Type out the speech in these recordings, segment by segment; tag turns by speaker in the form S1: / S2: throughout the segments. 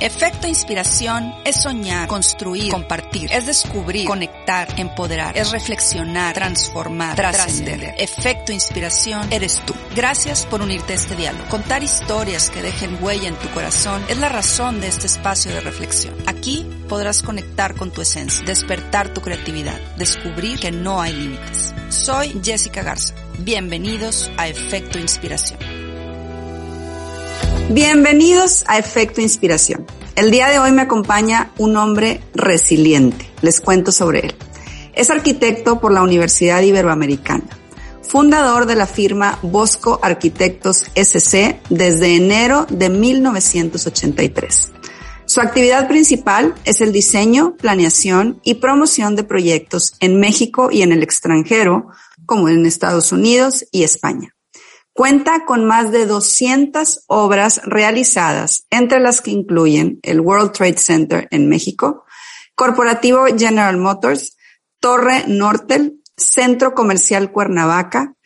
S1: Efecto inspiración es soñar, construir, compartir, es descubrir, conectar, empoderar, es reflexionar, transformar, trascender. Efecto inspiración eres tú. Gracias por unirte a este diálogo. Contar historias que dejen huella en tu corazón es la razón de este espacio de reflexión. Aquí podrás conectar con tu esencia, despertar tu creatividad, descubrir que no hay límites. Soy Jessica Garza. Bienvenidos a Efecto Inspiración. Bienvenidos a Efecto Inspiración. El día de hoy me acompaña un hombre resiliente. Les cuento sobre él. Es arquitecto por la Universidad Iberoamericana, fundador de la firma Bosco Arquitectos SC desde enero de 1983. Su actividad principal es el diseño, planeación y promoción de proyectos en México y en el extranjero, como en Estados Unidos y España. Cuenta con más de 200 obras realizadas, entre las que incluyen el World Trade Center en México, Corporativo General Motors, Torre Nortel, Centro Comercial Cuernavaca,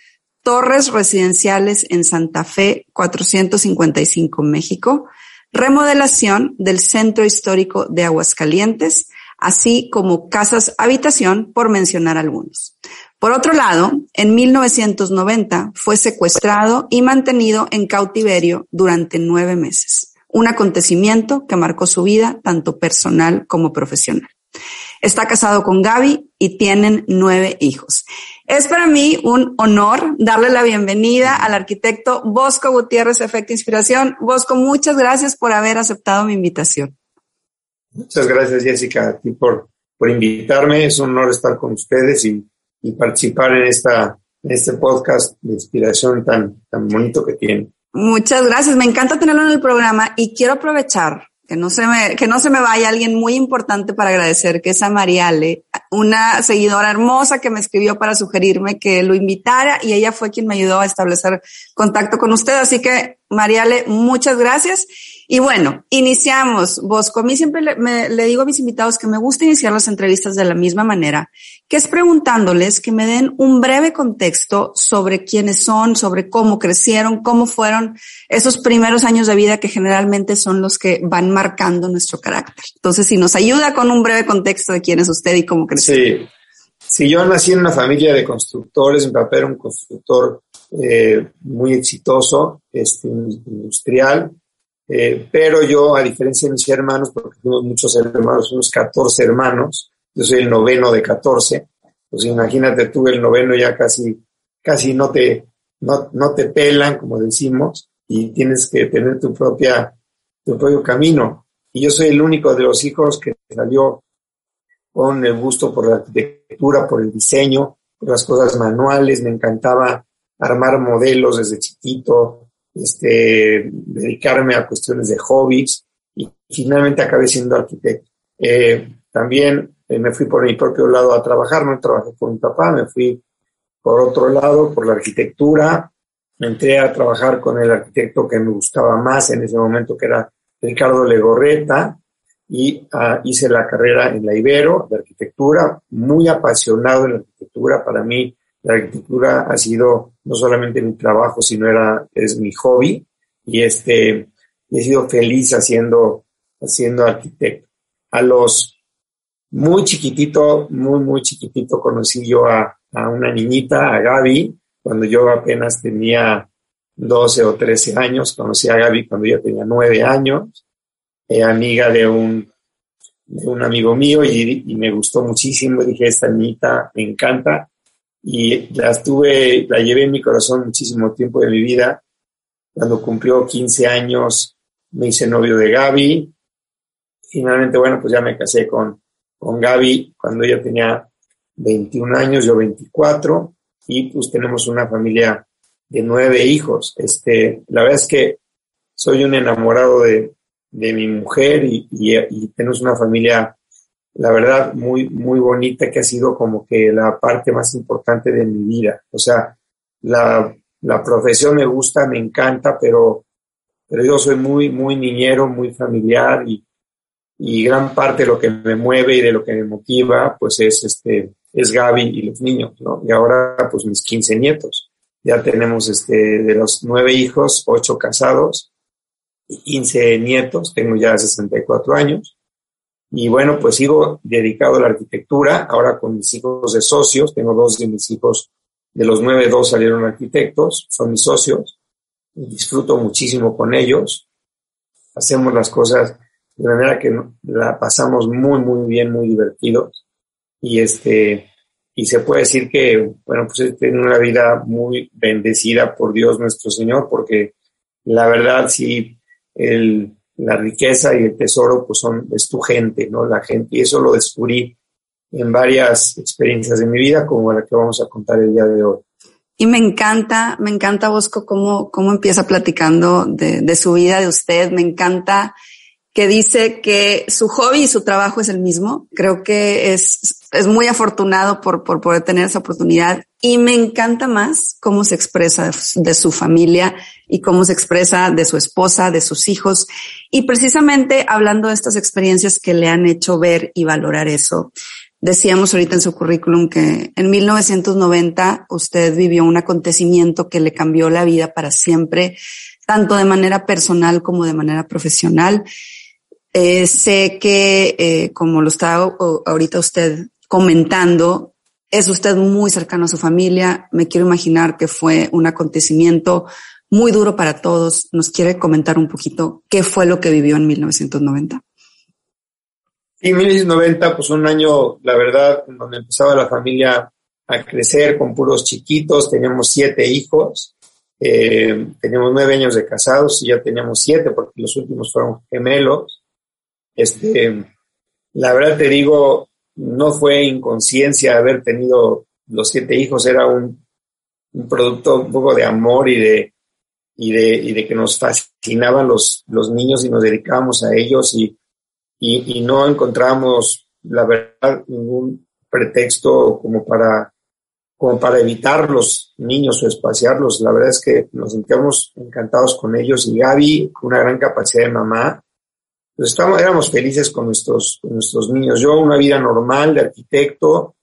S1: Torres Residenciales en Santa Fe 455 México, remodelación del Centro Histórico de Aguascalientes, así como casas habitación, por mencionar algunos. Por otro lado, en 1990 fue secuestrado y mantenido en cautiverio durante nueve meses, un acontecimiento que marcó su vida tanto personal como profesional. Está casado con Gaby y tienen nueve hijos. Es para mí un honor darle la bienvenida al arquitecto Bosco Gutiérrez Efecto Inspiración. Bosco, muchas gracias por haber aceptado mi invitación.
S2: Muchas gracias, Jessica, a ti por, por invitarme. Es un honor estar con ustedes y y participar en, esta, este podcast de inspiración tan, tan bonito que tiene.
S1: Muchas gracias. Me encanta tenerlo en el programa y quiero aprovechar que no se me, que no se me vaya alguien muy importante para agradecer, que es a Mariale, una seguidora hermosa que me escribió para sugerirme que lo invitara y ella fue quien me ayudó a establecer contacto con usted. Así que, Mariale, muchas gracias. Y bueno, iniciamos. Bosco, a mí siempre le, le, digo a mis invitados que me gusta iniciar las entrevistas de la misma manera, que es preguntándoles que me den un breve contexto sobre quiénes son, sobre cómo crecieron, cómo fueron esos primeros años de vida que generalmente son los que van marcando nuestro carácter. Entonces, si nos ayuda con un breve contexto de quién es usted y cómo creció.
S2: Sí. Si yo nací en una familia de constructores, mi papá era un constructor eh, muy exitoso, este, industrial, eh, pero yo, a diferencia de mis hermanos, porque tengo muchos hermanos, unos 14 hermanos, yo soy el noveno de 14, pues imagínate tú el noveno ya casi, casi no te, no, no te pelan, como decimos, y tienes que tener tu propia, tu propio camino. Y yo soy el único de los hijos que salió con el gusto por la arquitectura, por el diseño, por las cosas manuales, me encantaba armar modelos desde chiquito, este, dedicarme a cuestiones de hobbies y finalmente acabé siendo arquitecto. Eh, también eh, me fui por mi propio lado a trabajar, no trabajé con mi papá, me fui por otro lado por la arquitectura, entré a trabajar con el arquitecto que me gustaba más en ese momento, que era Ricardo Legorreta, y uh, hice la carrera en la Ibero de arquitectura, muy apasionado en la arquitectura, para mí la arquitectura ha sido no solamente mi trabajo, sino era, es mi hobby. Y este, he sido feliz haciendo, haciendo arquitecto. A los muy chiquitito, muy, muy chiquitito conocí yo a, a una niñita, a Gaby, cuando yo apenas tenía 12 o 13 años, conocí a Gaby cuando ella tenía 9 años, amiga de un, de un amigo mío y, y, me gustó muchísimo, dije, esta niñita me encanta, y la estuve, la llevé en mi corazón muchísimo tiempo de mi vida. Cuando cumplió 15 años me hice novio de Gaby. Finalmente, bueno, pues ya me casé con, con Gaby cuando ella tenía 21 años, yo 24, y pues tenemos una familia de nueve hijos. Este, la verdad es que soy un enamorado de, de mi mujer y, y, y tenemos una familia la verdad, muy, muy bonita, que ha sido como que la parte más importante de mi vida. O sea, la, la profesión me gusta, me encanta, pero, pero yo soy muy, muy niñero, muy familiar y, y gran parte de lo que me mueve y de lo que me motiva, pues es este, es Gaby y los niños, ¿no? Y ahora, pues mis 15 nietos. Ya tenemos este, de los nueve hijos, ocho casados 15 nietos, tengo ya 64 años. Y bueno, pues sigo dedicado a la arquitectura, ahora con mis hijos de socios, tengo dos de mis hijos, de los nueve, dos salieron arquitectos, son mis socios, disfruto muchísimo con ellos, hacemos las cosas de manera que la pasamos muy, muy bien, muy divertidos. Y este, y se puede decir que, bueno, pues he una vida muy bendecida por Dios nuestro Señor, porque la verdad sí, el, la riqueza y el tesoro pues son, es tu gente, ¿no? La gente, y eso lo descubrí en varias experiencias de mi vida, como la que vamos a contar el día de hoy.
S1: Y me encanta, me encanta Bosco cómo, cómo empieza platicando de, de su vida, de usted, me encanta que dice que su hobby y su trabajo es el mismo. Creo que es, es muy afortunado por, por poder tener esa oportunidad y me encanta más cómo se expresa de, su familia y cómo se expresa de su esposa, de sus hijos. Y precisamente hablando de estas experiencias que le han hecho ver y valorar eso, decíamos ahorita en su currículum que en 1990 usted vivió un acontecimiento que le cambió la vida para siempre, tanto de manera personal como de manera profesional. Eh, sé que, eh, como lo está ahorita usted comentando, es usted muy cercano a su familia. Me quiero imaginar que fue un acontecimiento muy duro para todos. ¿Nos quiere comentar un poquito qué fue lo que vivió en 1990?
S2: En 1990, pues un año, la verdad, donde empezaba la familia a crecer con puros chiquitos, teníamos siete hijos, eh, teníamos nueve años de casados y ya teníamos siete porque los últimos fueron gemelos. Este, la verdad te digo, no fue inconsciencia haber tenido los siete hijos, era un, producto un poco de amor y de, y de, y de que nos fascinaban los, los niños y nos dedicábamos a ellos y, y, y no encontramos, la verdad, ningún pretexto como para, como para evitar los niños o espaciarlos. La verdad es que nos sentíamos encantados con ellos y Gaby, una gran capacidad de mamá, pues éramos felices con nuestros, nuestros niños. Yo una vida normal de arquitecto,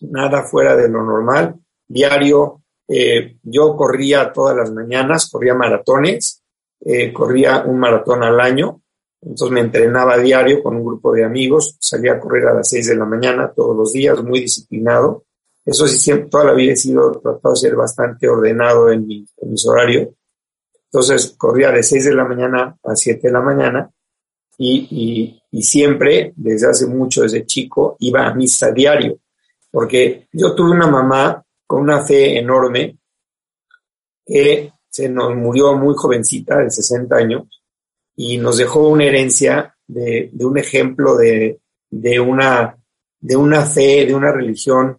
S2: nada fuera de lo normal, diario. Eh, yo corría todas las mañanas, corría maratones, eh, corría un maratón al año, entonces me entrenaba diario con un grupo de amigos, salía a correr a las seis de la mañana todos los días, muy disciplinado. Eso sí, siempre, toda la vida he sido, tratado de ser bastante ordenado en, mi, en mis horarios. Entonces corría de seis de la mañana a siete de la mañana y, y, siempre, desde hace mucho, desde chico, iba a misa diario, porque yo tuve una mamá con una fe enorme que se nos murió muy jovencita, de 60 años, y nos dejó una herencia de, de un ejemplo de, de, una, de una fe, de una religión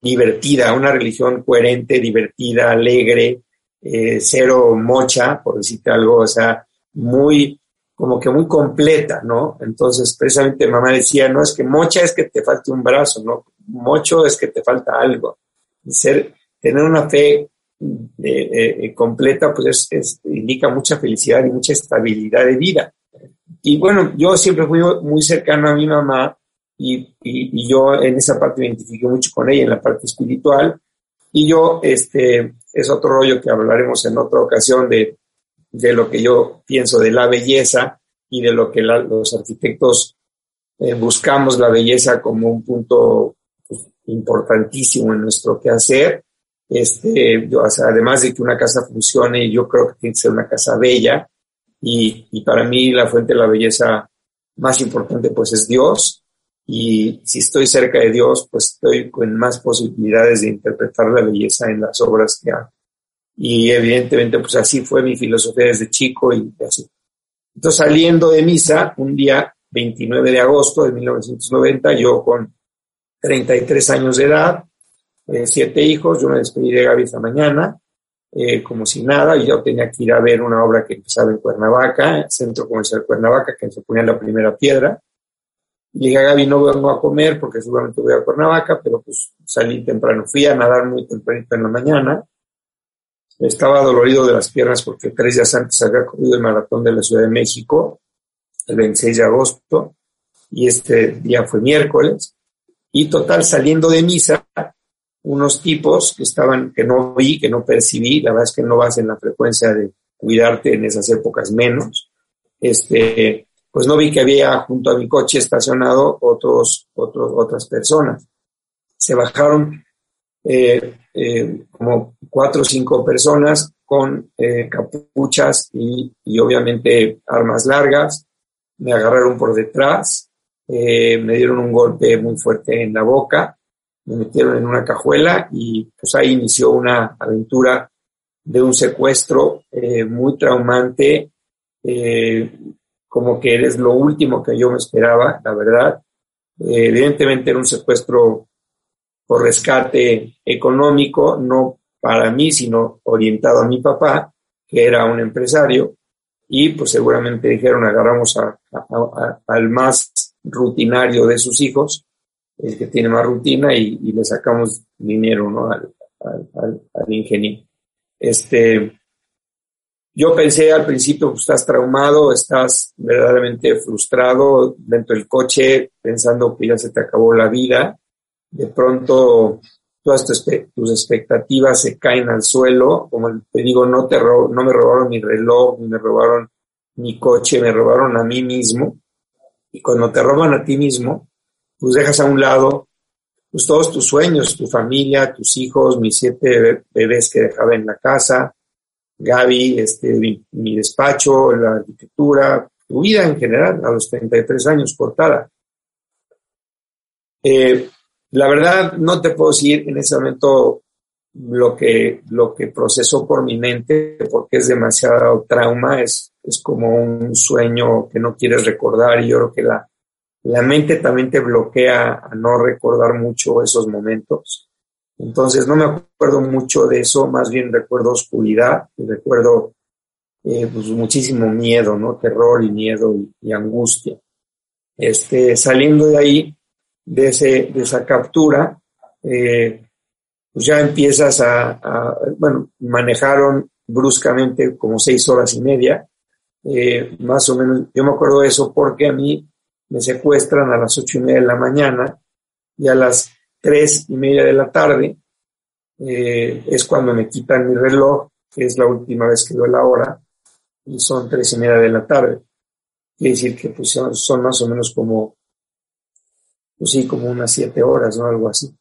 S2: divertida, una religión coherente, divertida, alegre, eh, cero mocha, por decirte algo, o sea, muy, como que muy completa, ¿no? Entonces, precisamente mamá decía, no es que mocha es que te falte un brazo, ¿no? Mocho es que te falta algo. Ser, tener una fe eh, eh, completa, pues es, indica mucha felicidad y mucha estabilidad de vida. Y bueno, yo siempre fui muy cercano a mi mamá y, y, y yo en esa parte me identifico mucho con ella, en la parte espiritual. Y yo, este, es otro rollo que hablaremos en otra ocasión de de lo que yo pienso de la belleza y de lo que los arquitectos eh, buscamos la belleza como un punto pues, importantísimo en nuestro quehacer. Este, yo, además de que una casa funcione, yo creo que tiene que ser una casa bella y, y para mí la fuente de la belleza más importante pues es Dios y si estoy cerca de Dios pues estoy con más posibilidades de interpretar la belleza en las obras que hago. Y evidentemente, pues así fue mi filosofía desde chico y así. Entonces, saliendo de misa, un día 29 de agosto de 1990, yo con 33 años de edad, eh, siete hijos, yo me despedí de Gaby esta mañana, eh, como si nada, y yo tenía que ir a ver una obra que empezaba en Cuernavaca, Centro Comercial Cuernavaca, que se ponía la primera piedra. Dije a Gaby, no vengo a comer porque seguramente voy a Cuernavaca, pero pues salí temprano, fui a nadar muy tempranito en la mañana, estaba dolorido de las piernas porque tres días antes había corrido el maratón de la Ciudad de México, el 26 de agosto, y este día fue miércoles. Y total, saliendo de misa, unos tipos que estaban, que no vi, que no percibí, la verdad es que no vas en la frecuencia de, cuidarte en esas épocas menos. Este, pues no vi que había junto a mi coche estacionado otros, otros, otras personas. Se bajaron eh, eh, como cuatro o cinco personas con eh, capuchas y, y, obviamente armas largas. Me agarraron por detrás, me dieron un golpe muy fuerte en la boca, me metieron en una cajuela y pues ahí inició una aventura de un secuestro muy traumante, como que eres lo último que yo me esperaba, la verdad. evidentemente era un secuestro por rescate económico, no para mí, sino orientado a mi papá, que era un empresario, y pues seguramente dijeron, agarramos al más rutinario de sus hijos, el que tiene más rutina, y, le sacamos dinero ¿no? al, al, ingeniero. Este, yo pensé al principio, pues estás traumado, estás verdaderamente frustrado dentro del coche, pensando que ya se te acabó la vida, de pronto todas tus expectativas se caen al suelo, como te digo, no, te no me robaron mi reloj, ni me robaron mi coche, me robaron a mí mismo. Y cuando te roban a ti mismo, pues dejas a un lado pues todos tus sueños, tu familia, tus hijos, mis siete bebés que dejaba en la casa, Gaby, este, mi, despacho, la arquitectura, tu vida en general, a los 33 años cortada. Eh, la verdad, no te puedo decir en ese momento lo que, lo que procesó por mi mente, porque es demasiado trauma, es, es como un sueño que no quieres recordar y yo creo que la, la mente también te bloquea a no recordar mucho esos momentos. Entonces no me acuerdo mucho de eso, más bien recuerdo oscuridad y recuerdo eh, pues muchísimo miedo, ¿no? Terror y miedo y, y angustia. Este, saliendo de ahí, de, ese, de esa captura, eh, pues ya empiezas a, bueno, manejaron bruscamente como seis horas y media, eh, más o menos, yo me acuerdo de eso porque a mí me secuestran a las ocho y media de la mañana y a las tres y media de la tarde eh, es cuando me quitan mi reloj, que es la última vez que veo la hora, y son tres y media de la tarde. Quiere decir que pues, son más o menos como pues sí, como unas siete horas, ¿no? Algo así.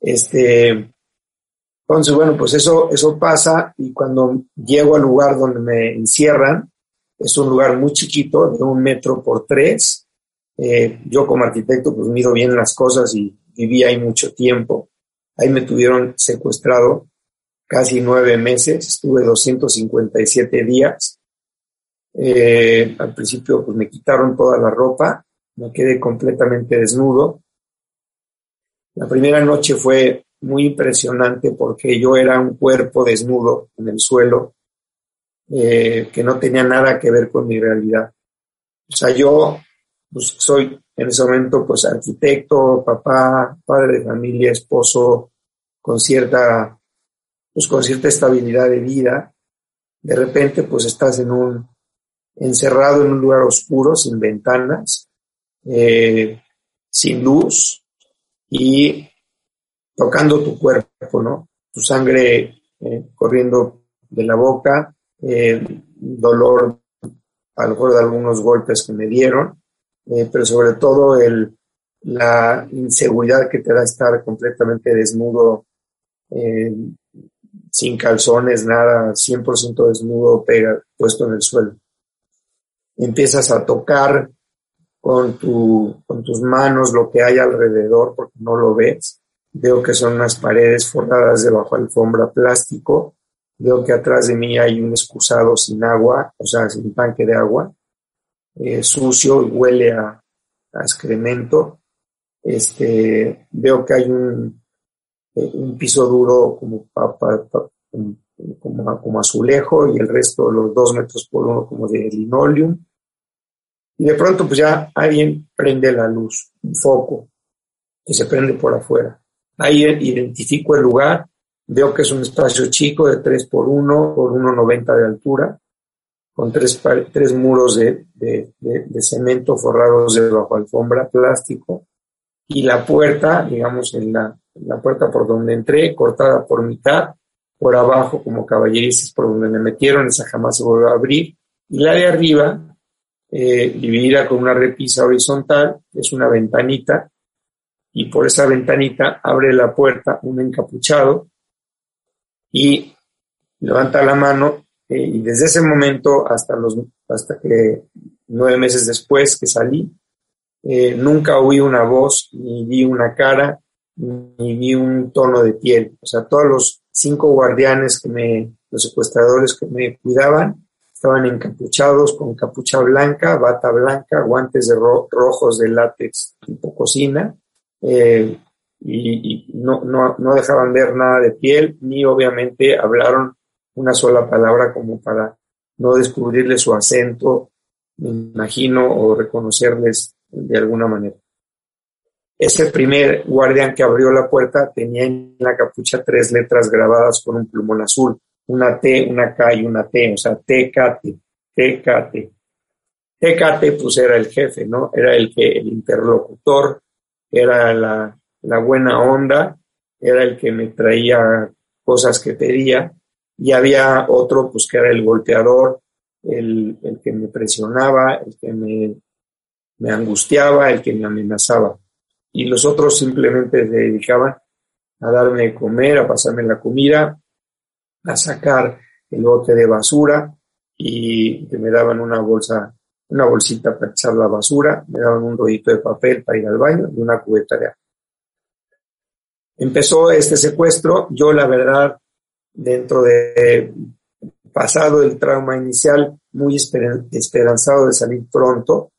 S2: Este, entonces, bueno, pues eso, eso pasa y cuando llego al lugar donde me encierran, es un lugar muy chiquito, de un metro por tres. Eh, yo como arquitecto, pues mido bien las cosas y viví ahí mucho tiempo. Ahí me tuvieron secuestrado casi nueve meses, estuve 257 días. Eh, al principio, pues me quitaron toda la ropa, me quedé completamente desnudo. La primera noche fue muy impresionante porque yo era un cuerpo desnudo en el suelo eh, que no tenía nada que ver con mi realidad. O sea, yo pues, soy en ese momento pues arquitecto, papá, padre de familia, esposo, con cierta, pues con cierta estabilidad de vida. De repente pues estás en un, encerrado en un lugar oscuro, sin ventanas, eh, sin luz, y tocando tu cuerpo, ¿no? Tu sangre eh, corriendo de la boca, eh, dolor a lo mejor de algunos golpes que me dieron, eh, pero sobre todo el, la inseguridad que te da estar completamente desnudo, sin calzones, nada, 100% desnudo, pega, puesto en el suelo. Empiezas a tocar con, tu, con tus manos lo que hay alrededor porque no lo ves. Veo que son unas paredes forradas de bajo alfombra plástico. Veo que atrás de mí hay un excusado sin agua, o sea, sin tanque de agua, eh, sucio y huele a, excremento. Este, veo que hay un, eh, un piso duro como, como, como azulejo y el resto, los dos metros por uno, como de linoleum y de pronto, pues ya alguien prende la luz, un foco, que se prende por afuera. Ahí identifico el lugar, veo que es un espacio chico de 3 por 1 por 1,90 de altura, con tres, tres muros de, de, de, cemento forrados de bajo alfombra, plástico, y la puerta, digamos, en la, la puerta por donde entré, cortada por mitad, por abajo como caballerizas por donde me metieron, esa jamás se volvió a abrir. Y la de arriba, eh, dividida con una repisa horizontal, es una ventanita, y por esa ventanita abre la puerta un encapuchado y levanta la mano eh, y desde ese momento hasta los hasta que nueve meses después que salí eh, nunca oí una voz ni vi una cara ni vi un tono de piel. O sea todos los cinco guardianes que me los secuestradores que me cuidaban estaban encapuchados con capucha blanca bata blanca guantes de rojos de látex tipo cocina eh, y, no, no, no dejaban ver nada de piel ni obviamente hablaron una sola palabra como para no descubrirle su acento, me imagino, o reconocerles de alguna manera. Ese primer guardián que abrió la puerta tenía en la capucha tres letras grabadas con un plumón azul, una T, una K y una T, o sea, TKT, TKT. TKT pues era el jefe, ¿no? Era el que, el interlocutor, era la, la buena onda, era el que me traía cosas que pedía y había otro pues que era el golpeador, el, el que me presionaba, el que me, me, angustiaba, el que me amenazaba. Y los otros simplemente se dedicaban a darme de comer, a pasarme la comida, a sacar el bote de basura y que me daban una bolsa, una bolsita para echar la basura, me daban un rollito de papel para ir al baño y una cubeta de agua. Empezó este secuestro, yo la verdad dentro de pasado el trauma inicial, muy esperanzado de salir pronto.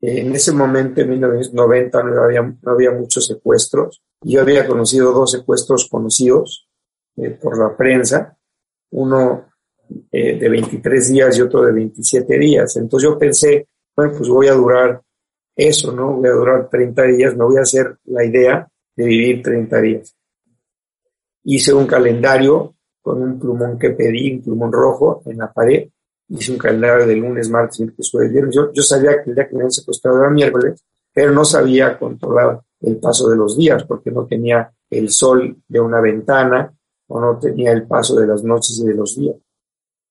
S2: En ese momento, en 1990, no había, no había muchos secuestros. Yo había conocido dos secuestros conocidos eh, por la prensa, uno eh, de 23 días y otro de 27 días. Entonces yo pensé, bueno, pues voy a durar eso, ¿no? Voy a durar 30 días, me voy a hacer la idea de vivir 30 días. Hice un calendario con un plumón que pedí, un plumón rojo en la pared. Hice un calendario de lunes, martes, miércoles, jueves, viernes. Yo, yo sabía que el día que me habían secuestrado era miércoles, pero no sabía controlar el paso de los días porque no tenía el sol de una ventana o no tenía el paso de las noches y de los días.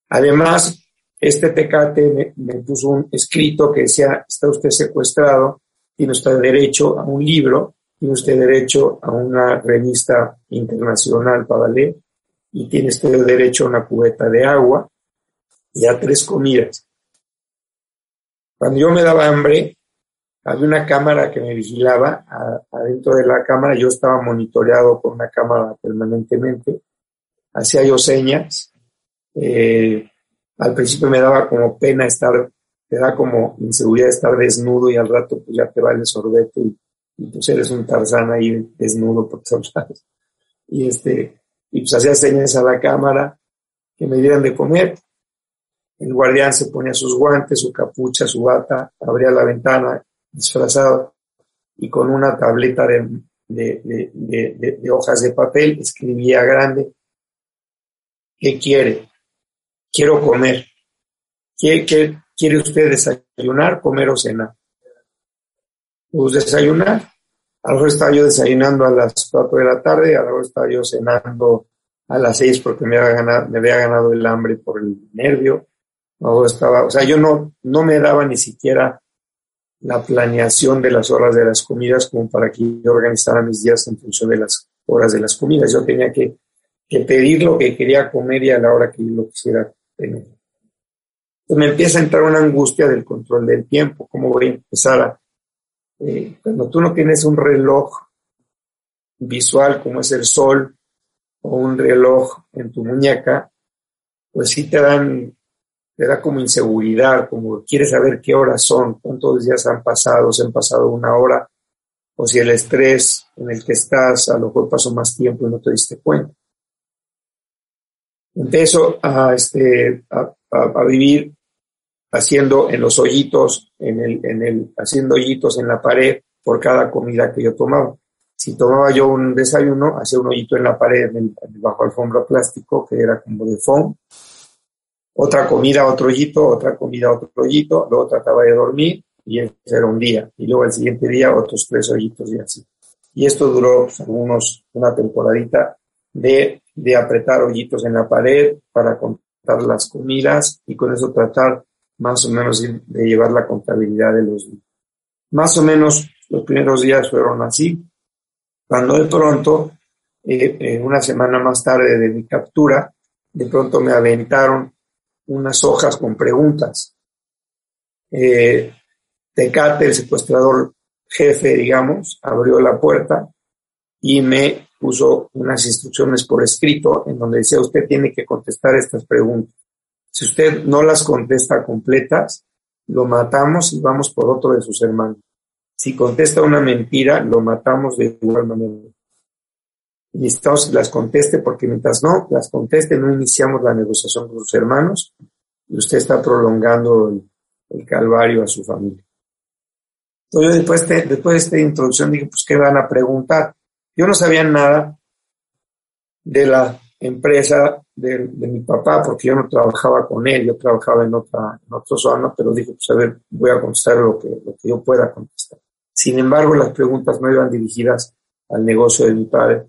S2: Además, este tecate me, puso un escrito que decía, está usted secuestrado, tiene usted derecho a un libro, tiene usted derecho a una revista internacional para leer, y tiene usted derecho a una cubeta de agua y a tres comidas. Cuando yo me daba hambre, había una cámara que me vigilaba. adentro de la cámara yo estaba monitoreado por una cámara permanentemente. Hacía yo señas. Eh, al principio me daba como pena estar, te da como inseguridad estar desnudo y al rato pues ya te va el sorbete y, y pues eres un tarzán ahí desnudo por todos lados. Y este, y pues hacía señas a la cámara que me dieran de comer. El guardián se ponía sus guantes, su capucha, su bata, abría la ventana disfrazado y con una tableta de, de, hojas de papel escribía grande, ¿qué quiere? Quiero comer. ¿Qué, quiere usted desayunar, comer o cenar? Pues desayunar. A lo mejor estaba yo desayunando a las 4 de la tarde, a lo estaba yo cenando a las 6 porque me había ganado, me había ganado el hambre por el nervio. No estaba, o sea, yo no, no me daba ni siquiera la planeación de las horas de las comidas como para que yo organizara mis días en función de las horas de las comidas. Yo tenía que, pedir lo que quería comer y a la hora que yo lo quisiera tener. Entonces me empieza a entrar una angustia del control del tiempo. ¿Cómo voy a empezar eh, cuando tú no tienes un reloj visual como es el sol o un reloj en tu muñeca, pues sí te dan, te da como inseguridad, como quieres saber qué horas son, cuántos días han pasado, si han pasado una hora, o si el estrés en el que estás a lo mejor pasó más tiempo y no te diste cuenta. Empiezo a, este, a vivir haciendo en los hoyitos, en el, en el, haciendo hoyitos en la pared por cada comida que yo tomaba. Si tomaba yo un desayuno, hacía un hoyito en la pared bajo alfombra plástico que era como de foam. Otra comida, otro hoyito, otra comida, otro hoyito. Luego trataba de dormir y era un día. Y luego el siguiente día otros tres hoyitos y así. Y esto duró pues, algunos, una temporadita de, de apretar hoyitos en la pared para contar las comidas y con eso tratar más o menos de llevar la contabilidad de los días. Más o menos los primeros días fueron así, cuando de pronto, eh, una semana más tarde de mi captura, de pronto me aventaron unas hojas con preguntas. Eh, Tecate, el secuestrador jefe, digamos, abrió la puerta y me puso unas instrucciones por escrito en donde decía usted tiene que contestar estas preguntas. Si usted no las contesta completas, lo matamos y vamos por otro de sus hermanos. Si contesta una mentira, lo matamos de igual manera. Necesitamos que las conteste porque mientras no las conteste, no iniciamos la negociación con sus hermanos y usted está prolongando el, calvario a su familia. Entonces, después de, después de esta introducción dije, pues, ¿qué van a preguntar? Yo no sabía nada de la empresa de, mi papá, porque yo no trabajaba con él, yo trabajaba en otra, en otra zona, pero dije, pues a ver, voy a contestar lo que, lo que yo pueda contestar. Sin embargo, las preguntas no iban dirigidas al negocio de mi padre,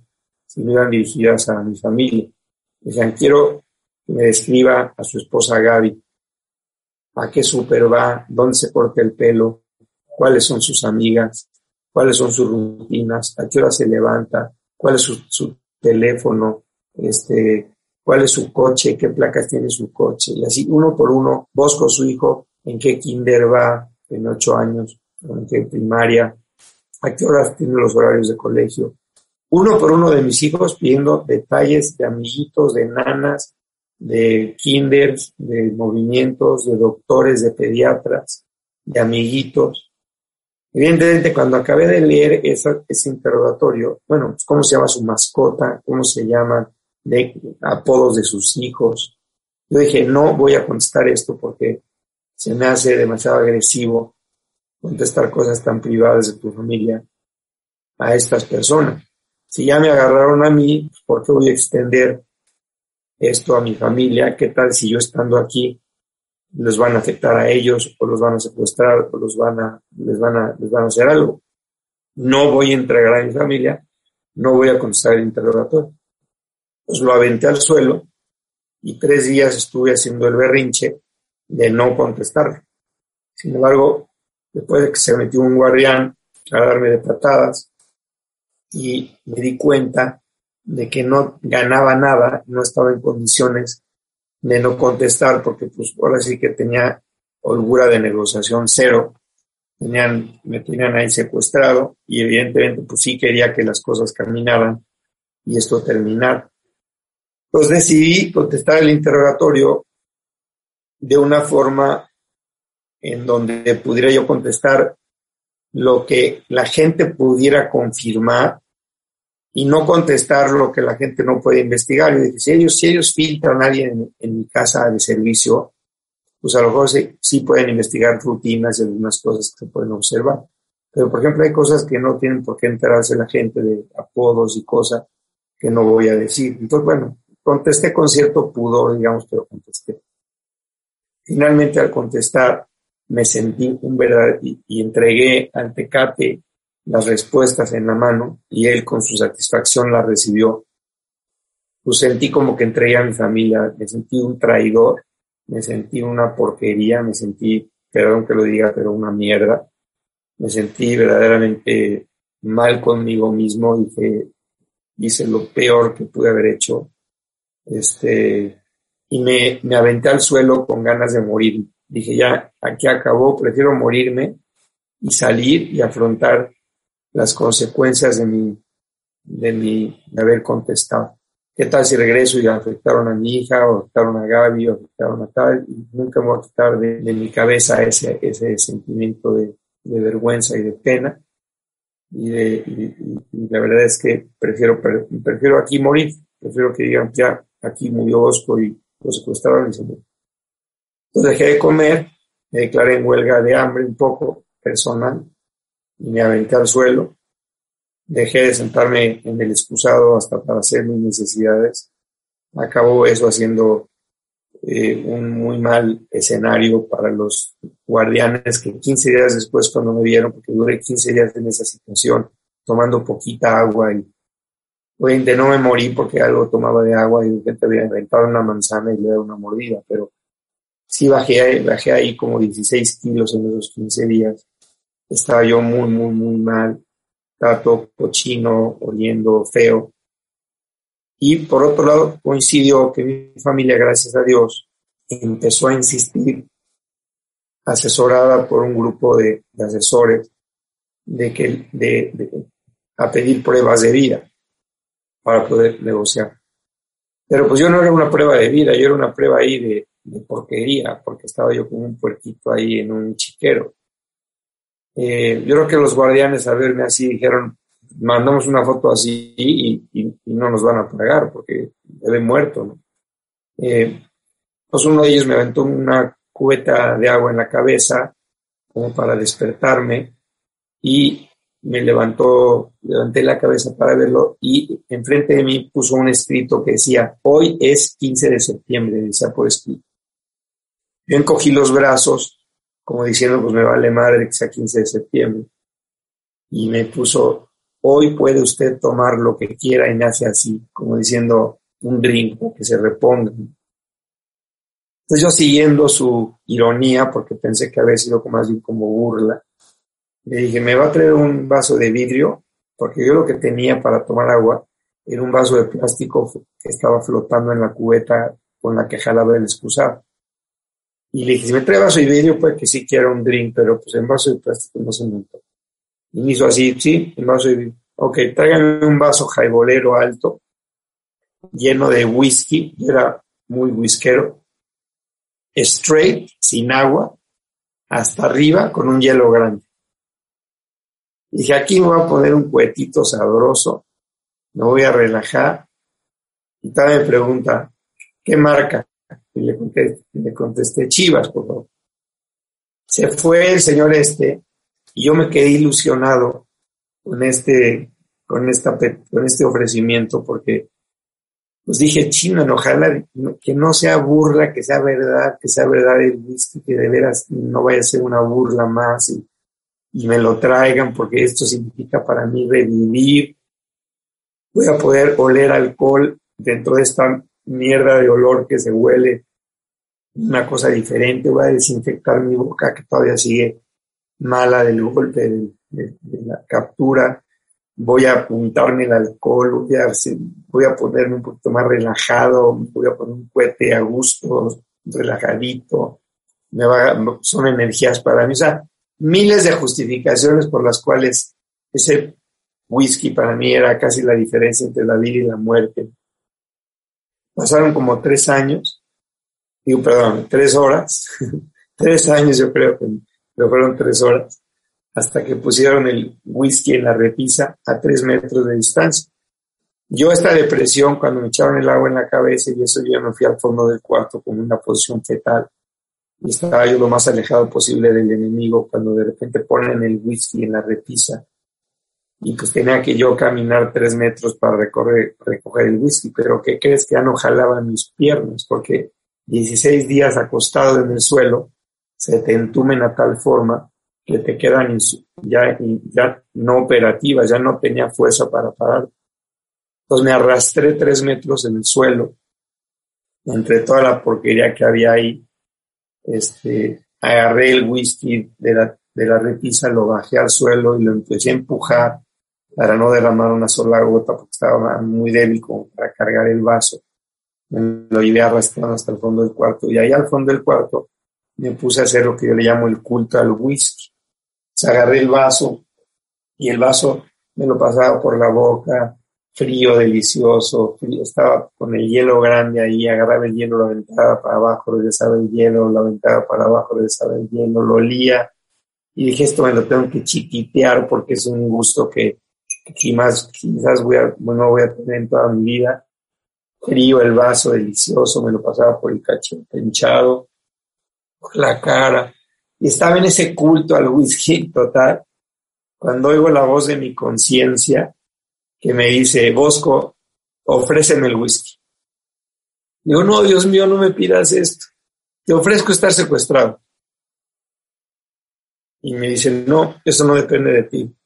S2: sino iban dirigidas a mi familia. Decían, quiero que me describa a su esposa Gaby, a qué súper va, dónde se corta el pelo, cuáles son sus amigas, cuáles son sus rutinas, a qué hora se levanta, cuál es su, teléfono, este, cuál es su coche, qué placas tiene su coche, y así uno por uno, vos con su hijo, en qué kinder va, en ocho años, en qué primaria, a qué horas tiene los horarios de colegio. Uno por uno de mis hijos pidiendo detalles de amiguitos, de nanas, de kinders, de movimientos, de doctores, de pediatras, de amiguitos. Evidentemente, cuando acabé de leer ese interrogatorio, bueno, pues, cómo se llama su mascota, cómo se llaman de apodos de sus hijos, yo dije, no voy a contestar esto porque se me hace demasiado agresivo contestar cosas tan privadas de tu familia a estas personas. Si ya me agarraron a mí, ¿por qué voy a extender esto a mi familia? ¿Qué tal si yo estando aquí les van a afectar a ellos o los van a secuestrar o los van a, les van a, les van a hacer algo? No voy a entregar a mi familia, no voy a contestar el interrogatorio. Pues lo aventé al suelo y tres días estuve haciendo el berrinche de no contestar. Sin embargo, después de que se metió un guardián a darme de patadas y me di cuenta de que no ganaba nada, no estaba en condiciones de no contestar porque pues ahora sí que tenía holgura de negociación cero, tenían, me tenían ahí secuestrado y evidentemente pues sí quería que las cosas caminaran y esto terminara. Entonces decidí contestar el interrogatorio de una forma en donde pudiera yo contestar lo que la gente pudiera confirmar y no contestar lo que la gente no puede investigar. Y dije, si ellos, si ellos filtran a alguien en, mi casa de servicio, pues a lo mejor sí, pueden investigar rutinas y algunas cosas que pueden observar. Pero, por ejemplo, hay cosas que no tienen por qué enterarse la gente de apodos y cosas que no voy a decir. Entonces, bueno, contesté con cierto pudor, digamos, pero contesté. Finalmente, al contestar, me sentí un verdadero y, entregué al Tecate las respuestas en la mano y él con su satisfacción las recibió. Pues sentí como que entregué a mi familia, me sentí un traidor, me sentí una porquería, me sentí, perdón que lo diga, pero una mierda. Me sentí verdaderamente mal conmigo mismo, y que hice lo peor que pude haber hecho. Este, y me, me aventé al suelo con ganas de morir dije, ya, aquí acabó, prefiero morirme y salir y afrontar las consecuencias de mi, de mi, de haber contestado. ¿Qué tal si regreso y afectaron a mi hija, o afectaron a Gaby, o afectaron a tal? Y nunca me voy a quitar de, mi cabeza ese, ese sentimiento de, de, vergüenza y de pena. Y, de, la verdad es que prefiero, prefiero aquí morir, prefiero que digan, ya, aquí murió Bosco y lo secuestraron y se murió. Entonces dejé de comer, me declaré en huelga de hambre un poco personal y me aventé al suelo. Dejé de sentarme en el excusado hasta para hacer mis necesidades. Acabó eso haciendo eh, un muy mal escenario para los guardianes que 15 días después cuando me vieron, porque duré 15 días en esa situación, tomando poquita agua y Obviamente no me morí porque algo tomaba de agua y de repente había inventado una manzana y le daba una mordida, pero sí bajé, bajé ahí como 16 kilos en esos 15 días. Estaba yo muy, muy, muy mal. Estaba cochino, oliendo feo. Y por otro lado, coincidió que mi familia, gracias a Dios, empezó a insistir, asesorada por un grupo de, asesores, de que, de, a pedir pruebas de vida para poder negociar. Pero pues yo no era una prueba de vida, yo era una prueba ahí de, porquería, porque estaba yo como un puerquito ahí en un chiquero. Eh, yo creo que los guardianes a verme así dijeron, mandamos una foto así y, no nos van a pagar porque he muerto. ¿no? Eh, pues uno de ellos me aventó una cubeta de agua en la cabeza como para despertarme y me levantó, levanté la cabeza para verlo y enfrente de mí puso un escrito que decía, hoy es 15 de septiembre, decía por escrito. Yo encogí los brazos, como diciendo, pues me vale madre que sea 15 de septiembre. Y me puso, hoy puede usted tomar lo que quiera y me así, como diciendo un drink que se reponga. Entonces yo siguiendo su ironía, porque pensé que había sido como, más bien como burla, le dije, ¿me va a traer un vaso de vidrio? Porque yo lo que tenía para tomar agua era un vaso de plástico que estaba flotando en la cubeta con la que jalaba el excusado. Y le dije, si me trae vaso de vidrio, pues que sí quiera un drink, pero pues en vaso de plástico no se montó. Y me hizo así, sí, en vaso de vidrio. Ok, tráigame un vaso jaibolero alto, lleno de whisky, yo era muy whiskero, straight, sin agua, hasta arriba, con un hielo grande. Dije, aquí me voy a poner un cuetito sabroso, me voy a relajar. Y tal me pregunta, ¿qué marca? Y le contesté, le contesté Chivas, por favor. Se fue el señor este y yo me quedé ilusionado con este, con con este ofrecimiento porque pues dije, chino, ojalá que no sea burla, que sea verdad, que sea verdad el whisky, que de veras no vaya a ser una burla más y, y me lo traigan porque esto significa para mí revivir. Voy a poder oler alcohol dentro de esta mierda de olor que se huele, una cosa diferente. Voy a desinfectar mi boca que todavía sigue mala del golpe de, la captura. Voy a apuntarme el alcohol, voy a, voy a ponerme un poquito más relajado, voy a poner un cohete a gusto, relajadito. Me va, son energías para mí. O sea, miles de justificaciones por las cuales ese whisky para mí era casi la diferencia entre la vida y la muerte. Pasaron como tres años, digo, perdón, tres horas, tres años yo creo que fueron tres horas, hasta que pusieron el whisky en la repisa a tres metros de distancia. Yo esta depresión, cuando me echaron el agua en la cabeza y eso yo me fui al fondo del cuarto con una posición fetal y estaba yo lo más alejado posible del enemigo cuando de repente ponen el whisky en la repisa y pues tenía que yo caminar tres metros para recorrer, recoger el whisky, pero ¿qué crees que ya no jalaban mis piernas? Porque 16 días acostado en el suelo se te entumen a tal forma que te quedan ya, ya no operativas, ya no tenía fuerza para parar. Entonces me arrastré tres metros en el suelo, entre toda la porquería que había ahí, este, agarré el whisky de la, de la repisa, lo bajé al suelo y lo empecé a empujar para no derramar una sola gota porque estaba muy débil como para cargar el vaso. Me lo llevé arrastrando hasta el fondo del cuarto y ahí al fondo del cuarto me puse a hacer lo que yo le llamo el culto al whisky. O agarré el vaso y el vaso me lo pasaba por la boca, frío, delicioso, frío. estaba con el hielo grande ahí, agarraba el hielo, lo aventaba para abajo, regresaba el hielo, lo aventaba para abajo, regresaba el hielo, lo olía. Y dije, esto me lo tengo que chiquitear porque es un gusto que, quizás, quizás voy a, bueno, voy a tener en toda mi vida. Frío, el vaso delicioso, me lo pasaba por el cachete hinchado, por la cara. Y estaba en ese culto al whisky total. Cuando oigo la voz de mi conciencia, que me dice, Bosco, ofréceme el whisky. Digo, no, Dios mío, no me pidas esto. Te ofrezco estar secuestrado. Y me dice, no, eso no depende de ti.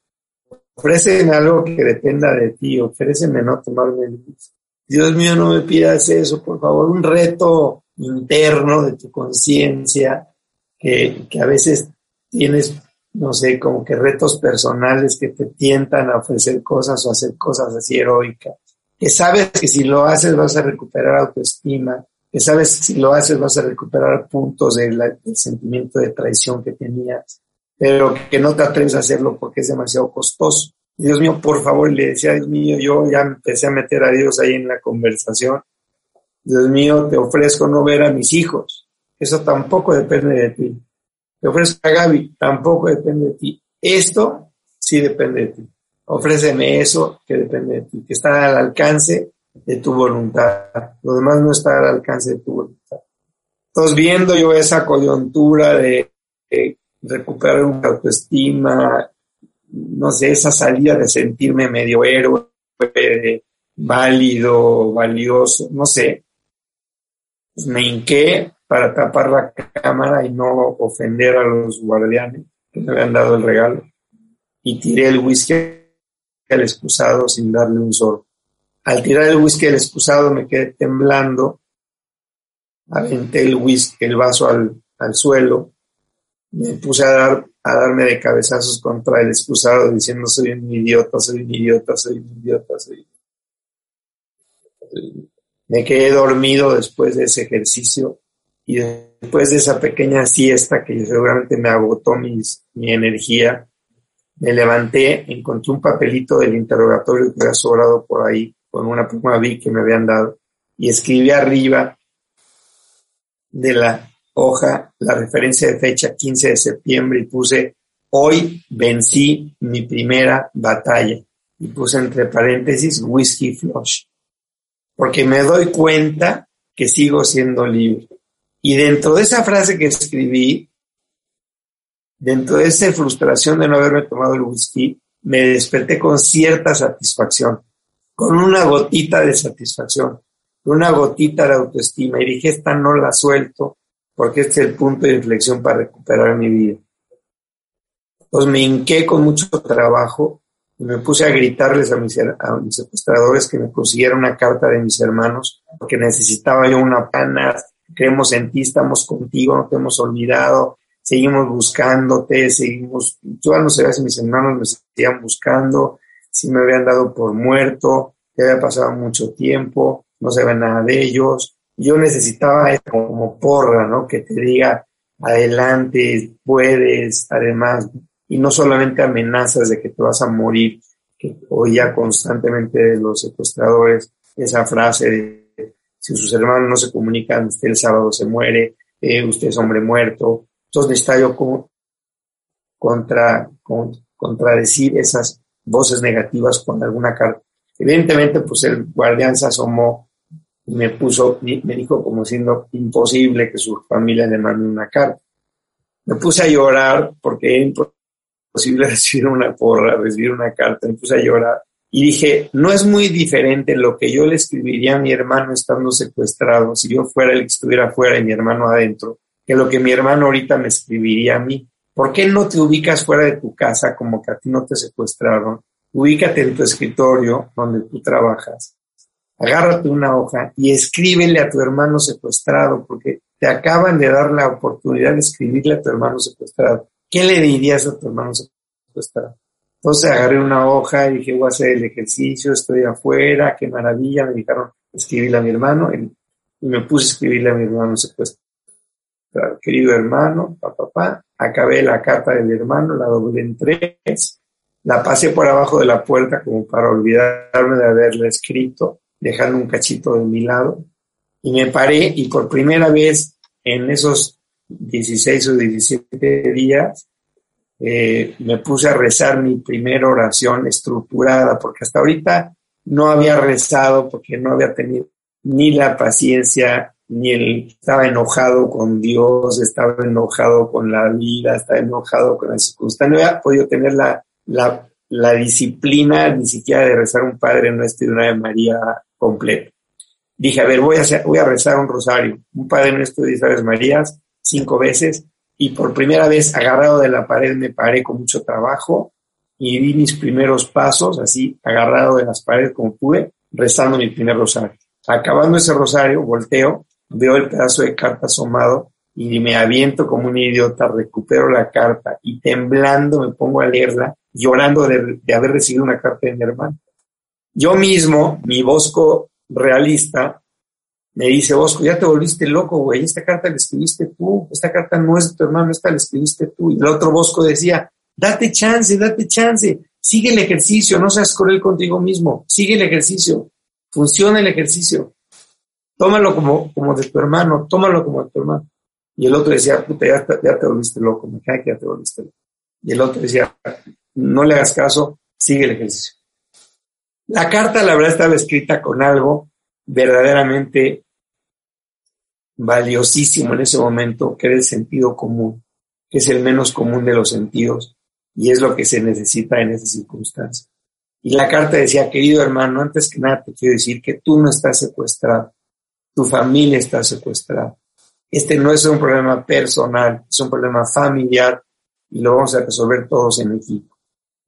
S2: Ofréceme algo que dependa de ti, ofréceme no tomarme Dios mío, no me pidas eso, por favor, un reto interno de tu conciencia, que, que a veces tienes, no sé, como que retos personales que te tientan a ofrecer cosas o hacer cosas así heroicas, que sabes que si lo haces vas a recuperar autoestima, que sabes que si lo haces vas a recuperar puntos del sentimiento de traición que tenías, pero que no te atreves a hacerlo porque es demasiado costoso. Dios mío, por favor, le decía, Dios mío, yo ya empecé a meter a Dios ahí en la conversación. Dios mío, te ofrezco no ver a mis hijos. Eso tampoco depende de ti. Te ofrezco a Gaby, tampoco depende de ti. Esto sí depende de ti. Ofréceme eso que depende de ti, que está al alcance de tu voluntad. Lo demás no está al alcance de tu voluntad. Entonces, viendo yo esa coyuntura de, de recuperar una autoestima, no sé, esa salida de sentirme medio héroe, válido, valioso, no sé. Pues me hinqué para tapar la cámara y no ofender a los guardianes que me habían dado el regalo. Y tiré el whisky al excusado sin darle un sorbo. Al tirar el whisky al excusado me quedé temblando, aventé el whisky, el vaso al, al suelo, me puse a dar a darme de cabezazos contra el excusado diciendo soy un idiota, soy un idiota, soy un idiota, soy Me quedé dormido después de ese ejercicio y después de esa pequeña siesta que seguramente me agotó mis, mi energía, me levanté, encontré un papelito del interrogatorio que había sobrado por ahí con una pluma B que me habían dado y escribí arriba de la hoja la referencia de fecha 15 de septiembre y puse hoy vencí mi primera batalla y puse entre paréntesis whisky flush porque me doy cuenta que sigo siendo libre. Y dentro de esa frase que escribí dentro de esa frustración de no haberme tomado el whisky me desperté con cierta satisfacción con una gotita de satisfacción una gotita de autoestima y dije esta no la suelto porque este es el punto de inflexión para recuperar mi vida. Entonces me hinqué con mucho trabajo y me puse a gritarles a mis, secuestradores que me consiguieran una carta de mis hermanos, porque necesitaba yo una pana, creemos en ti, estamos contigo, no te hemos olvidado, seguimos buscándote, seguimos, yo no sé si mis hermanos me seguían buscando, si me habían dado por muerto, que había pasado mucho tiempo, no se ve nada de ellos, yo necesitaba como porra, ¿no? Que te diga, adelante, puedes, además, y no solamente amenazas de que te vas a morir, que oía constantemente de los secuestradores esa frase de, si sus hermanos no se comunican, usted el sábado se muere, eh, usted es hombre muerto. Entonces necesitaba yo como contra, contradecir esas voces negativas con alguna carta. Evidentemente, pues el guardián se asomó me puso, me dijo como siendo imposible que su familia le mande una carta. Me puse a llorar porque era imposible recibir una porra, recibir una carta, me puse a llorar y dije, no es muy diferente lo que yo le escribiría a mi hermano estando secuestrado, si yo fuera el que estuviera fuera y mi hermano adentro, que lo que mi hermano ahorita me escribiría a mí. ¿Por qué no te ubicas fuera de tu casa como que a ti no te secuestraron? Ubícate en tu escritorio donde tú trabajas agárrate una hoja y escríbele a tu hermano secuestrado, porque te acaban de dar la oportunidad de escribirle a tu hermano secuestrado. ¿Qué le dirías a tu hermano secuestrado? Entonces agarré una hoja y dije, voy a hacer el ejercicio, estoy afuera, qué maravilla. Me dijeron, escribirle a mi hermano y, me puse a escribirle a mi hermano secuestrado. Querido hermano, papá, papá, acabé la carta del hermano, la doblé en tres, la pasé por abajo de la puerta como para olvidarme de haberla escrito dejando un cachito de mi lado, y me paré y por primera vez en esos 16 o 17 días eh, me puse a rezar mi primera oración estructurada, porque hasta ahorita no había rezado porque no había tenido ni la paciencia, ni el, estaba enojado con Dios, estaba enojado con la vida, estaba enojado con las circunstancias, no había podido tener la, la, la disciplina ni siquiera de rezar un Padre Nuestro y una de María completo. Dije, a ver, voy a, voy a rezar un rosario, un Padre Nuestro de Isabel Marías, cinco veces, y por primera vez agarrado de la pared me paré con mucho trabajo y di mis primeros pasos, así agarrado de las paredes como pude, rezando mi primer rosario. Acabando ese rosario, volteo, veo el pedazo de carta asomado y me aviento como un idiota, recupero la carta y temblando me pongo a leerla, llorando de, de haber recibido una carta de mi hermano. Yo mismo, mi Bosco realista, me dice, Bosco, ya te volviste loco, güey, esta carta la escribiste tú, esta carta no es de tu hermano, esta la escribiste tú. Y el otro Bosco decía, date chance, date chance, sigue el ejercicio, no seas cruel contigo mismo, sigue el ejercicio, funciona el ejercicio, tómalo como, como de tu hermano, tómalo como de tu hermano. Y el otro decía, puta, ya, te volviste loco, me cae que ya te volviste loco. Y el otro decía, no le hagas caso, sigue el ejercicio. La carta, la verdad, estaba escrita con algo verdaderamente valiosísimo en ese momento, que era el sentido común, que es el menos común de los sentidos y es lo que se necesita en esas circunstancias. Y la carta decía, querido hermano, antes que nada te quiero decir que tú no estás secuestrado, tu familia está secuestrada. Este no es un problema personal, es un problema familiar y lo vamos a resolver todos en equipo.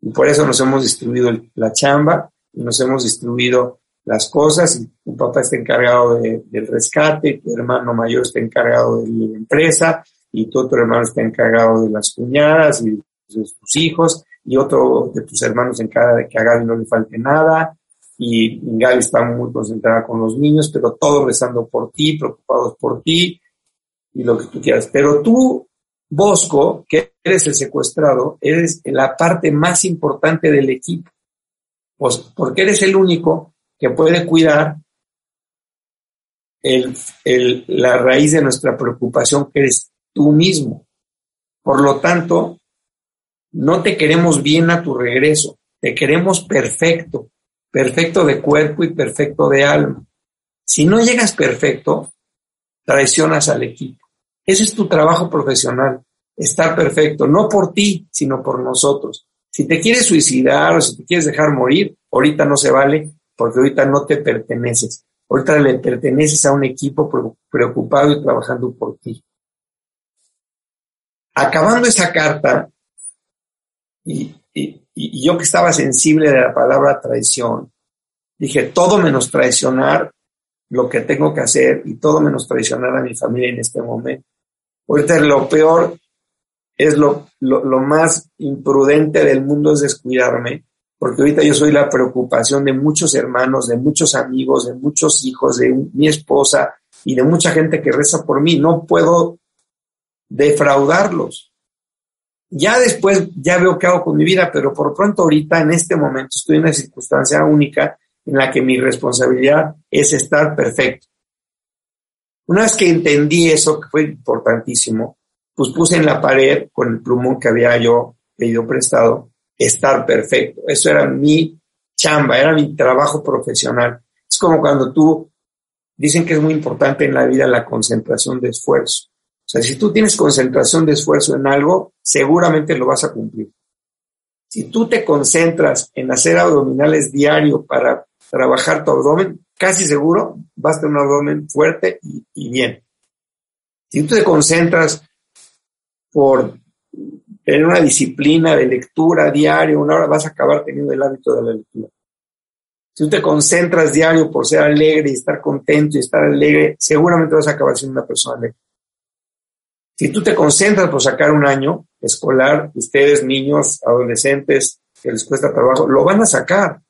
S2: Y por eso nos hemos distribuido la chamba nos hemos distribuido las cosas. Y tu papá está encargado del rescate, tu hermano mayor está encargado de la empresa y tu otro hermano está encargado de las cuñadas y de tus hijos y otro de tus hermanos en cada de que a Gaby no le falte nada y Gaby está muy concentrada con los niños, pero todos rezando por ti, preocupados por ti y lo que tú quieras. Pero tú, Bosco, que eres el secuestrado, eres la parte más importante del equipo, pues porque eres el único que puede cuidar la raíz de nuestra preocupación, que eres tú mismo. Por lo tanto, no te queremos bien a tu regreso, te queremos perfecto, perfecto de cuerpo y perfecto de alma. Si no llegas perfecto, traicionas al equipo. Ese es tu trabajo profesional, estar perfecto, no por ti, sino por nosotros. Si te quieres suicidar o si te quieres dejar morir, ahorita no se vale porque ahorita no te perteneces. Ahorita le perteneces a un equipo preocupado y trabajando por ti. Acabando esa carta, y, yo que estaba sensible de la palabra traición, dije, todo menos traicionar lo que tengo que hacer y todo menos traicionar a mi familia en este momento. Ahorita lo peor es lo, lo, más imprudente del mundo es descuidarme, porque ahorita yo soy la preocupación de muchos hermanos, de muchos amigos, de muchos hijos, de mi esposa y de mucha gente que reza por mí. No puedo defraudarlos. Ya después, ya veo qué hago con mi vida, pero por pronto ahorita, en este momento, estoy en una circunstancia única en la que mi responsabilidad es estar perfecto. Una vez que entendí eso, que fue importantísimo, pues puse en la pared con el plumón que había yo pedido prestado, estar perfecto. Eso era mi chamba, era mi trabajo profesional. Es como cuando tú, dicen que es muy importante en la vida la concentración de esfuerzo. O sea, si tú tienes concentración de esfuerzo en algo, seguramente lo vas a cumplir. Si tú te concentras en hacer abdominales diario para trabajar tu abdomen, casi seguro vas a tener un abdomen fuerte y, bien. Si tú te concentras por tener una disciplina de lectura diario, una hora vas a acabar teniendo el hábito de la lectura. Si tú te concentras diario por ser alegre y estar contento y estar alegre, seguramente vas a acabar siendo una persona alegre. Si tú te concentras por sacar un año escolar, ustedes, niños, adolescentes, que les cuesta trabajo, lo van a sacar.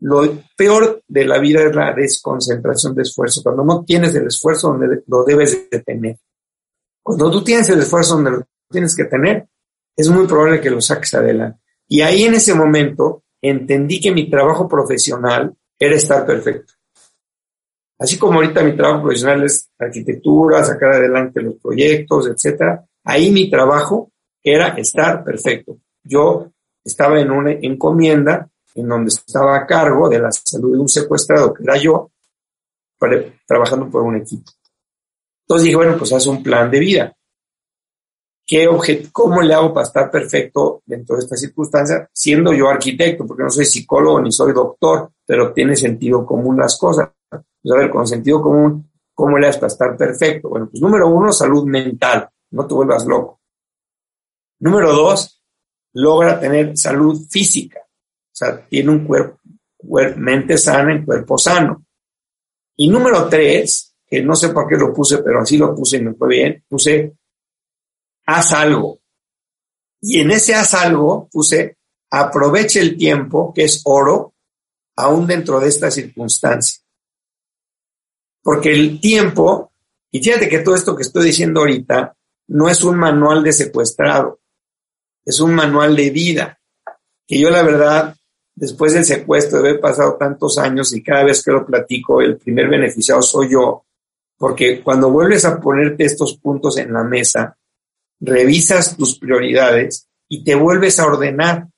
S2: Lo peor de la vida es la desconcentración de esfuerzo, cuando no tienes el esfuerzo donde lo debes de tener. Cuando tú tienes el esfuerzo donde lo tienes que tener, es muy probable que lo saques adelante. Y ahí en ese momento entendí que mi trabajo profesional era estar perfecto. Así como ahorita mi trabajo profesional es arquitectura, sacar adelante los proyectos, etcétera, ahí mi trabajo era estar perfecto. Yo estaba en una encomienda en donde estaba a cargo de la salud de un secuestrado, que era yo, trabajando por un equipo. Entonces dije, bueno, pues haz un plan de vida. ¿Qué ¿Cómo le hago para estar perfecto dentro de esta circunstancia? Siendo yo arquitecto, porque no soy psicólogo ni soy doctor, pero tiene sentido común las cosas. Pues a ver, con sentido común, ¿cómo le haces para estar perfecto? Bueno, pues número uno, salud mental, no te vuelvas loco. Número dos, logra tener salud física. O sea, tiene un cuerpo, mente sana en cuerpo sano. Y número tres, que no sé por qué lo puse, pero así lo puse y me fue bien, puse, haz algo. Y en ese haz algo puse, aproveche el tiempo, que es oro, aún dentro de esta circunstancia. Porque el tiempo, y fíjate que todo esto que estoy diciendo ahorita, no es un manual de secuestrado, es un manual de vida, que yo la verdad, después del secuestro, de haber pasado tantos años y cada vez que lo platico, el primer beneficiado soy yo, porque cuando vuelves a ponerte estos puntos en la mesa, revisas tus prioridades y te vuelves a ordenar.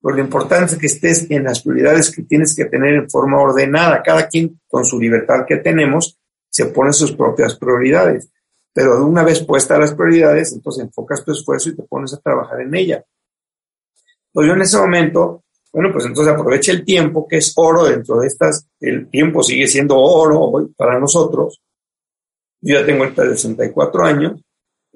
S2: Por lo importante es que estés en las prioridades que tienes que tener en forma ordenada. Cada quien, con su libertad que tenemos, se pone sus propias prioridades. Pero de una vez puestas las prioridades, entonces enfocas tu esfuerzo y te pones a trabajar en ella. Entonces yo en ese momento, bueno, pues entonces aprovecha el tiempo, que es oro dentro de estas, el tiempo sigue siendo oro hoy para nosotros. Yo ya tengo de 64 años,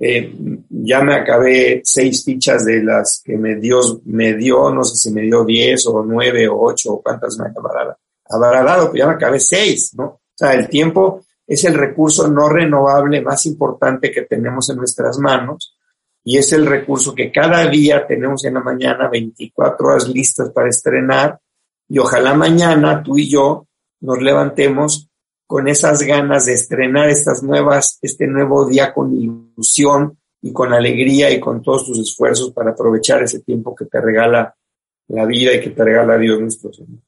S2: eh, ya me acabé seis fichas de las que me Dios me dio, no sé si me dio 10 o 9 o 8 o cuántas me habrá dado, pero ya me acabé seis, ¿no? O sea, el tiempo es el recurso no renovable más importante que tenemos en nuestras manos y es el recurso que cada día tenemos en la mañana 24 horas listas para estrenar y ojalá mañana tú y yo nos levantemos con esas ganas de estrenar estas nuevas, este nuevo día con ilusión y con alegría y con todos tus esfuerzos para aprovechar ese tiempo que te regala la vida y que te regala Dios nuestro Señor.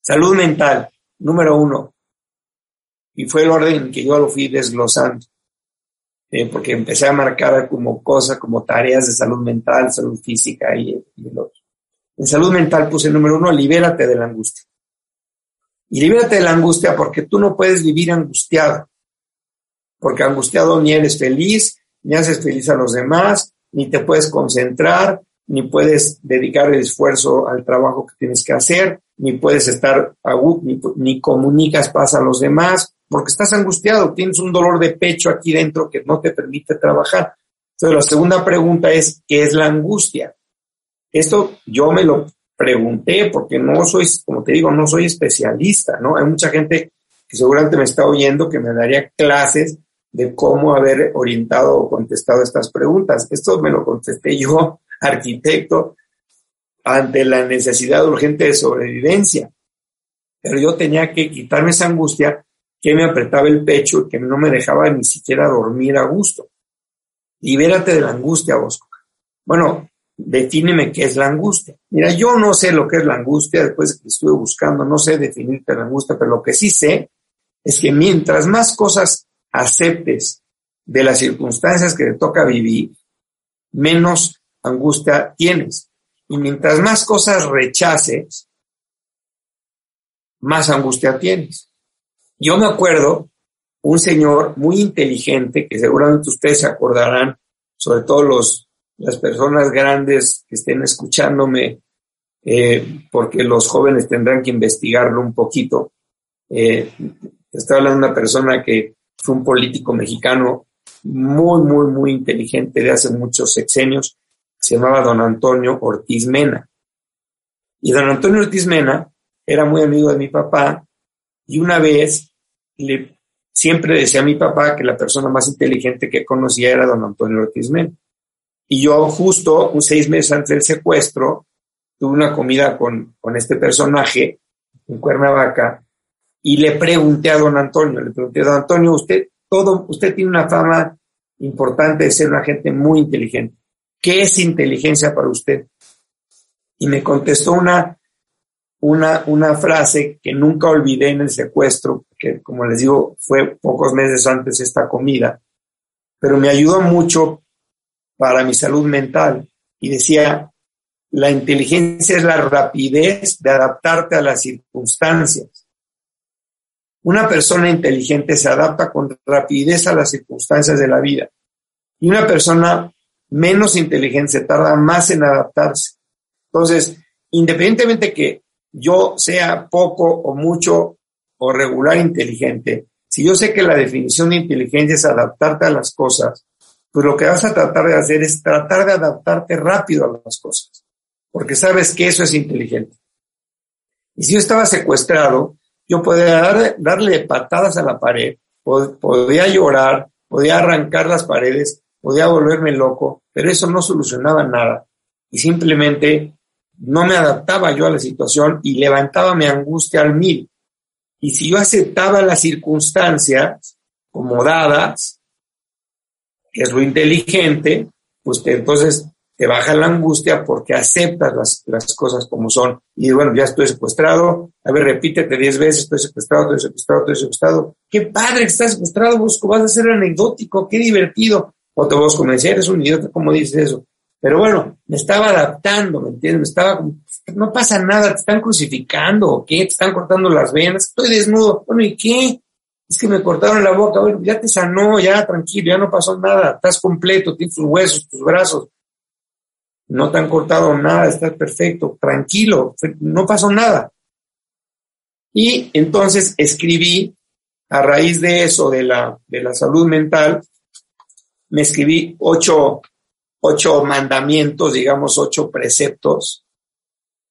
S2: Salud mental, número uno, y fue el orden que yo lo fui desglosando, eh, porque empecé a marcar como cosas, como tareas de salud mental, salud física y, el otro. En salud mental puse el número uno, libérate de la angustia. Y libérate de la angustia porque tú no puedes vivir angustiado, porque angustiado ni eres feliz, ni haces feliz a los demás, ni te puedes concentrar, ni puedes dedicar el esfuerzo al trabajo que tienes que hacer, ni puedes estar ni, ni comunicas paz a los demás, porque estás angustiado, tienes un dolor de pecho aquí dentro que no te permite trabajar. Entonces, la segunda pregunta es, ¿qué es la angustia? Esto yo me lo pregunté porque no soy, como te digo, no soy especialista, ¿no? Hay mucha gente que seguramente me está oyendo que me daría clases de cómo haber orientado o contestado estas preguntas. Esto me lo contesté yo, arquitecto, ante la necesidad urgente de sobrevivencia. Pero yo tenía que quitarme esa angustia que me apretaba el pecho y que no me dejaba ni siquiera dormir a gusto. Libérate de la angustia, Bosco. Bueno, defíneme qué es la angustia. Mira, yo no sé lo que es la angustia, después que estuve buscando, no sé definirte la angustia, pero lo que sí sé es que mientras más cosas aceptes de las circunstancias que te toca vivir, menos angustia tienes. Y mientras más cosas rechaces, más angustia tienes. Yo me acuerdo un señor muy inteligente, que seguramente ustedes se acordarán, sobre todo los, las personas grandes que estén escuchándome, eh, porque los jóvenes tendrán que investigarlo un poquito. Eh, hablando de una persona que fue un político mexicano muy, muy, muy inteligente de hace muchos sexenios, se llamaba don Antonio Ortiz Mena. Y don Antonio Ortiz Mena era muy amigo de mi papá y una vez le, siempre decía a mi papá que la persona más inteligente que conocía era don Antonio Ortiz Mena. Y yo justo seis meses antes del secuestro tuve una comida con, con este personaje en Cuernavaca y le pregunté a don Antonio, le pregunté, don Antonio, usted, todo, usted tiene una fama importante de ser una gente muy inteligente. ¿Qué es inteligencia para usted? Y me contestó una una, una frase que nunca olvidé en el secuestro, que como les digo, fue pocos meses antes esta comida, pero me ayudó mucho para mi salud mental. Y decía, la inteligencia es la rapidez de adaptarte a las circunstancias. Una persona inteligente se adapta con rapidez a las circunstancias de la vida. Y una persona menos inteligente se tarda más en adaptarse. Entonces, independientemente que yo sea poco o mucho o regular inteligente, si yo sé que la definición de inteligencia es adaptarte a las cosas, pues lo que vas a tratar de hacer es tratar de adaptarte rápido a las cosas, porque sabes que eso es inteligente. Y si yo estaba secuestrado, yo podía darle patadas a la pared, podía llorar, podía arrancar las paredes, podía volverme loco, pero eso no solucionaba nada. Y simplemente no me adaptaba yo a la situación y levantaba mi angustia al mil. Y si yo aceptaba las circunstancias como dadas, es lo inteligente, pues entonces te baja la angustia porque aceptas las, las, cosas como son. Y bueno, ya estoy secuestrado, a ver, repítete diez veces, estoy secuestrado, estoy secuestrado, estoy secuestrado. Qué padre que estás secuestrado, Bosco, vas a ser anecdótico, qué divertido. O te vas a convencer, eres un idiota, como dices eso? Pero bueno, me estaba adaptando, ¿me entiendes? Me estaba, no pasa nada, te están crucificando, ¿o qué? Te están cortando las venas, estoy desnudo. Bueno, ¿y qué? Es que me cortaron la boca, ya te sanó, ya tranquilo, ya no pasó nada, estás completo, tienes tus huesos, tus brazos. No te han cortado nada, estás perfecto, tranquilo, no pasó nada. Y entonces escribí, a raíz de eso, de la, de la salud mental, me escribí ocho ocho mandamientos, digamos, ocho preceptos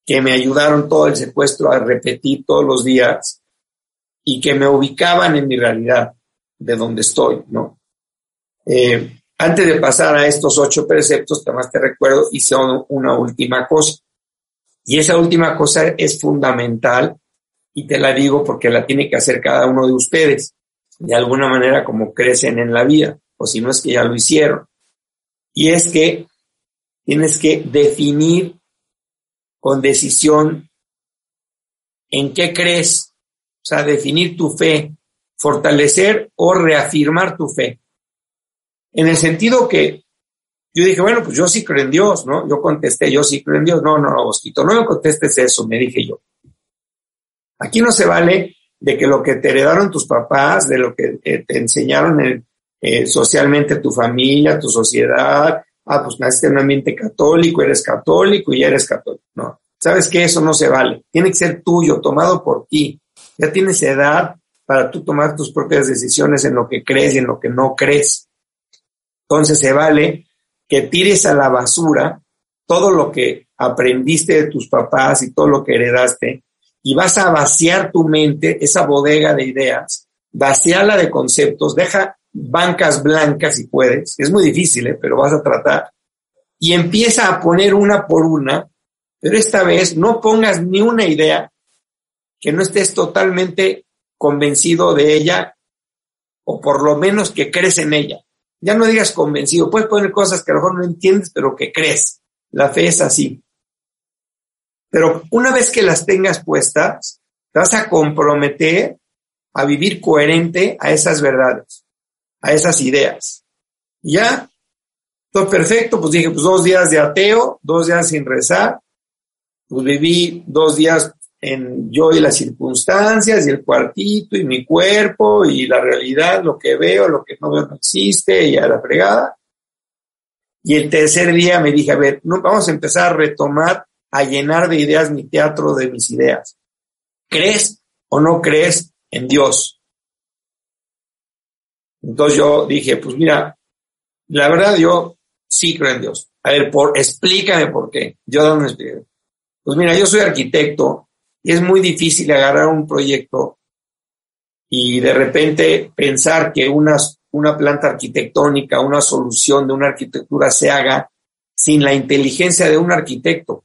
S2: que me ayudaron todo el secuestro a repetir todos los días y que me ubicaban en mi realidad de donde estoy, ¿no? Eh, antes de pasar a estos ocho preceptos, además te recuerdo, hice una última cosa. Y esa última cosa es fundamental y te la digo porque la tiene que hacer cada uno de ustedes, de alguna manera como crecen en la vida, o si no es que ya lo hicieron. Y es que tienes que definir con decisión en qué crees, sea, definir tu fe, fortalecer o reafirmar tu fe. En el sentido que yo dije, bueno, pues yo sí creo en Dios, ¿no? Yo contesté, yo sí creo en Dios. No, no, no, Bosquito, no me contestes eso, me dije yo. Aquí no se vale de que lo que te heredaron tus papás, de lo que te enseñaron en, eh, socialmente tu familia, tu sociedad, ah, pues naciste en un ambiente católico, eres católico y ya eres católico. No, sabes que eso no se vale. Tiene que ser tuyo, tomado por ti. Ya tienes edad para tú tomar tus propias decisiones en lo que crees y en lo que no crees. Entonces se vale que tires a la basura todo lo que aprendiste de tus papás y todo lo que heredaste y vas a vaciar tu mente, esa bodega de ideas, vaciarla de conceptos, deja bancas blancas si puedes, es muy difícil, ¿eh? pero vas a tratar, y empieza a poner una por una, pero esta vez no pongas ni una idea que no estés totalmente convencido de ella, o por lo menos que crees en ella. Ya no digas convencido, puedes poner cosas que a lo mejor no entiendes, pero que crees. La fe es así. Pero una vez que las tengas puestas, te vas a comprometer a vivir coherente a esas verdades a esas ideas. Ya, todo perfecto, pues dije, pues dos días de ateo, dos días sin rezar, pues viví dos días en yo y las circunstancias y el cuartito y mi cuerpo y la realidad, lo que veo, lo que no veo no existe y a la fregada. Y el tercer día me dije, a ver, no, vamos a empezar a retomar, a llenar de ideas mi teatro de mis ideas. ¿Crees o no crees en Dios? Entonces yo dije, pues mira, la verdad yo sí creo en Dios. A ver, por, explícame por qué. Yo dónde explico. Pues mira, yo soy arquitecto y es muy difícil agarrar un proyecto y de repente pensar que una, una planta arquitectónica, una solución de una arquitectura se haga sin la inteligencia de un arquitecto.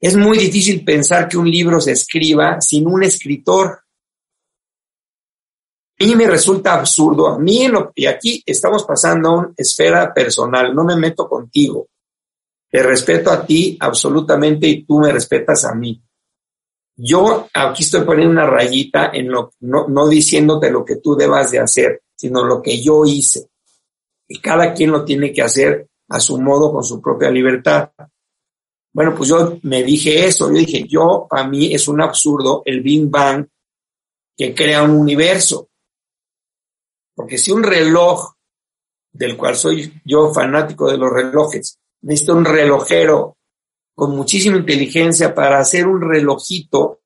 S2: Es muy difícil pensar que un libro se escriba sin un escritor mí me resulta absurdo, a mí, y aquí estamos pasando a una esfera personal, no me meto contigo, te respeto a ti absolutamente y tú me respetas a mí. Yo aquí estoy poniendo una rayita en lo, no, no diciéndote lo que tú debas de hacer, sino lo que yo hice. Y cada quien lo tiene que hacer a su modo, con su propia libertad. Bueno, pues yo me dije eso, yo dije, yo, a mí es un absurdo el Big Bang que crea un universo. Porque si un reloj, del cual soy yo fanático de los relojes, necesita un relojero con muchísima inteligencia para hacer un relojito,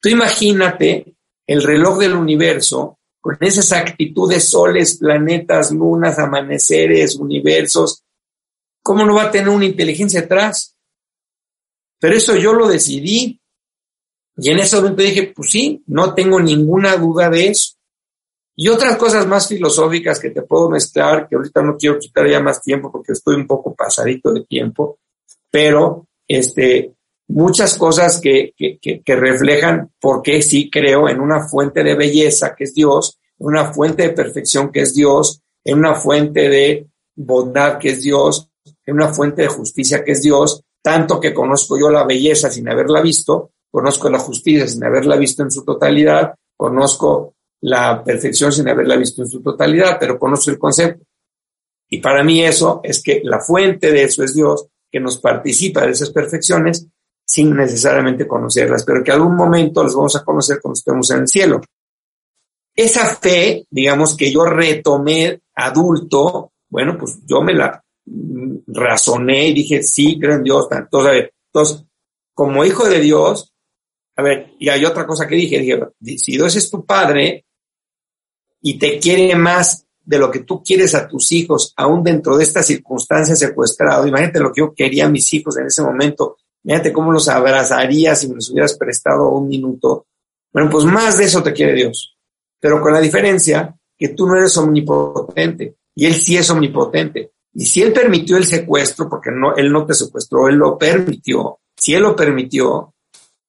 S2: tú imagínate el reloj del universo con esas actitudes, soles, planetas, lunas, amaneceres, universos, ¿cómo no va a tener una inteligencia atrás? Pero eso yo lo decidí. Y en ese momento dije, pues sí, no tengo ninguna duda de eso. Y otras cosas más filosóficas que te puedo mezclar, que ahorita no quiero quitar ya más tiempo porque estoy un poco pasadito de tiempo, pero este, muchas cosas que, que, que, reflejan por qué sí creo en una fuente de belleza que es Dios, en una fuente de perfección que es Dios, en una fuente de bondad que es Dios, en una fuente de justicia que es Dios, tanto que conozco yo la belleza sin haberla visto, conozco la justicia sin haberla visto en su totalidad, conozco la perfección sin haberla visto en su totalidad, pero conozco el concepto. Y para mí eso es que la fuente de eso es Dios, que nos participa de esas perfecciones sin necesariamente conocerlas, pero que algún momento las vamos a conocer cuando estemos en el cielo. Esa fe, digamos, que yo retomé adulto, bueno, pues yo me la razoné y dije, sí, creo en Dios. Entonces, entonces, como hijo de Dios, a ver, y hay otra cosa que dije, dije, si Dios es tu padre y te quiere más de lo que tú quieres a tus hijos, aún dentro de esta circunstancia secuestrado, imagínate lo que yo quería a mis hijos en ese momento, imagínate cómo los abrazarías si me los hubieras prestado un minuto. Bueno, pues más de eso te quiere Dios, pero con la diferencia que tú no eres omnipotente y Él sí es omnipotente. Y si él permitió el secuestro, porque no, él no te secuestró, él lo permitió, si él lo permitió,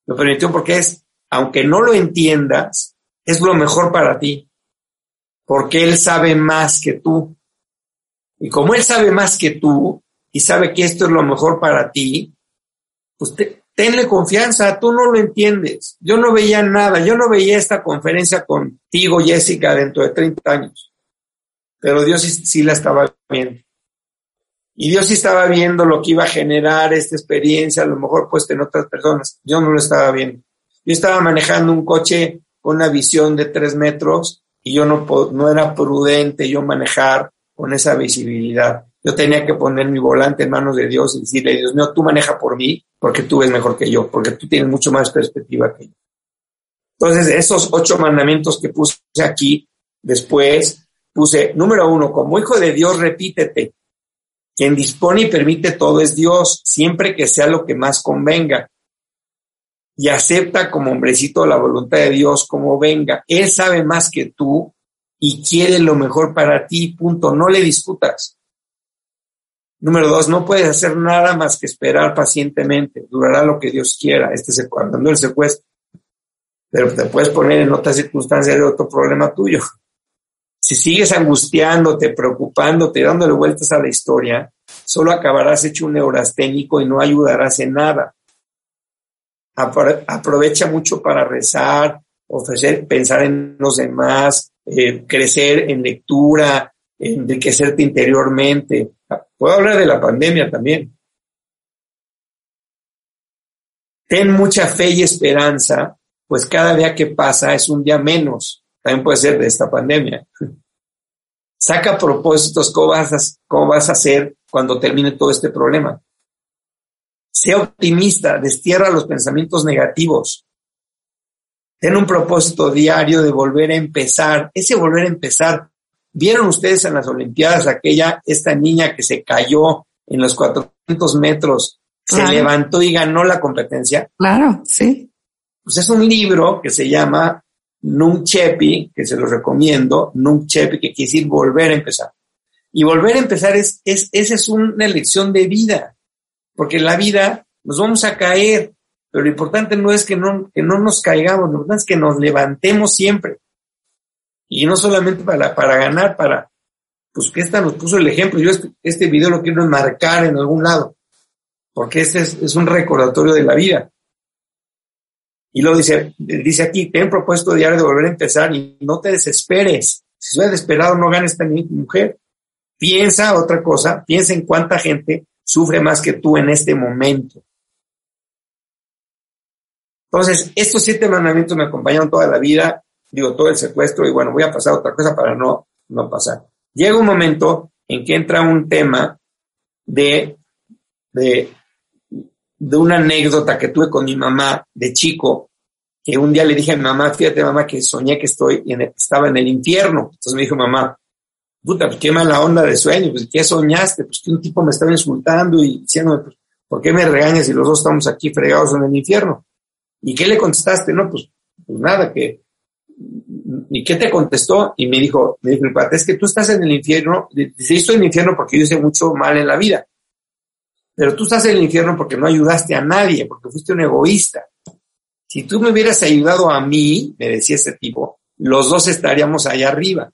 S2: lo permitió porque es, aunque no lo entiendas, es lo mejor para ti, porque él sabe más que tú. Y como él sabe más que tú y sabe que esto es lo mejor para ti, pues tenle confianza, tú no lo entiendes. Yo no veía nada, yo no veía esta conferencia contigo, Jessica, dentro de 30 años, pero Dios sí la estaba viendo. Y Dios sí estaba viendo lo que iba a generar esta experiencia, a lo mejor puesta en otras personas. Yo no lo estaba viendo. Yo estaba manejando un coche con una visión de tres metros y yo no, no era prudente yo manejar con esa visibilidad. Yo tenía que poner mi volante en manos de Dios y decirle, Dios mío, tú maneja por mí porque tú ves mejor que yo, porque tú tienes mucho más perspectiva que yo. Entonces, esos ocho mandamientos que puse aquí, después puse, número uno, como hijo de Dios, repítete, quien dispone y permite todo es Dios, siempre que sea lo que más convenga. Y acepta como hombrecito la voluntad de Dios como venga. Él sabe más que tú y quiere lo mejor para ti, punto. No le discutas. Número dos, no puedes hacer nada más que esperar pacientemente. Durará lo que Dios quiera. Este es cuando el secuestro. Pero te puedes poner en otra circunstancia de otro problema tuyo. Si sigues angustiándote, preocupándote, dándole vueltas a la historia, solo acabarás hecho un neurasténico y no ayudarás en nada. Aprovecha mucho para rezar, ofrecer, pensar en los demás, eh, crecer en lectura, enriquecerte interiormente. Puedo hablar de la pandemia también. Ten mucha fe y esperanza, pues cada día que pasa es un día menos también puede ser de esta pandemia. Saca propósitos, ¿cómo vas, a, cómo vas a hacer cuando termine todo este problema? Sea optimista, destierra los pensamientos negativos. Ten un propósito diario de volver a empezar. Ese volver a empezar. ¿Vieron ustedes en las Olimpiadas aquella, esta niña que se cayó en los 400 metros, se levantó y ganó la competencia?
S1: Claro, sí.
S2: Pues es un libro que se llama Nunc Chepi, que se lo recomiendo, Nunc Chepi, que quiere decir volver a empezar. Y volver a empezar es, es, esa es una elección de vida, porque en la vida nos vamos a caer, pero lo importante no es que no, que no nos caigamos, lo importante es que nos levantemos siempre. Y no solamente para, para ganar, para, pues que esta nos puso el ejemplo. Yo este, este video lo quiero enmarcar en algún lado, porque este es, un recordatorio de la vida. Y luego dice, dice aquí, ten propuesto diario de volver a empezar y no te desesperes. Si soy desesperado, no ganes esta mujer. Piensa otra cosa, piensa en cuánta gente sufre más que tú en este momento. Entonces, estos siete mandamientos me acompañaron toda la vida, digo, todo el secuestro, y bueno, voy a pasar otra cosa para no, no pasar. Llega un momento en que entra un tema de, de de una anécdota que tuve con mi mamá de chico, que un día le dije a mi mamá, fíjate mamá, que soñé que estoy estaba en el infierno. Entonces me dijo mamá, puta, pues qué mala onda de sueño, pues qué soñaste, pues que un tipo me estaba insultando y diciendo, pues, ¿por qué me regañas si los dos estamos aquí fregados en el infierno? ¿Y qué le contestaste? No, pues, pues nada, que, ¿y qué te contestó? Y me dijo, me dijo, es que tú estás en el infierno, dice, estoy en el infierno porque yo hice mucho mal en la vida, pero tú estás en el infierno porque no ayudaste a nadie, porque fuiste un egoísta. Si tú me hubieras ayudado a mí, me decía ese tipo, los dos estaríamos allá arriba.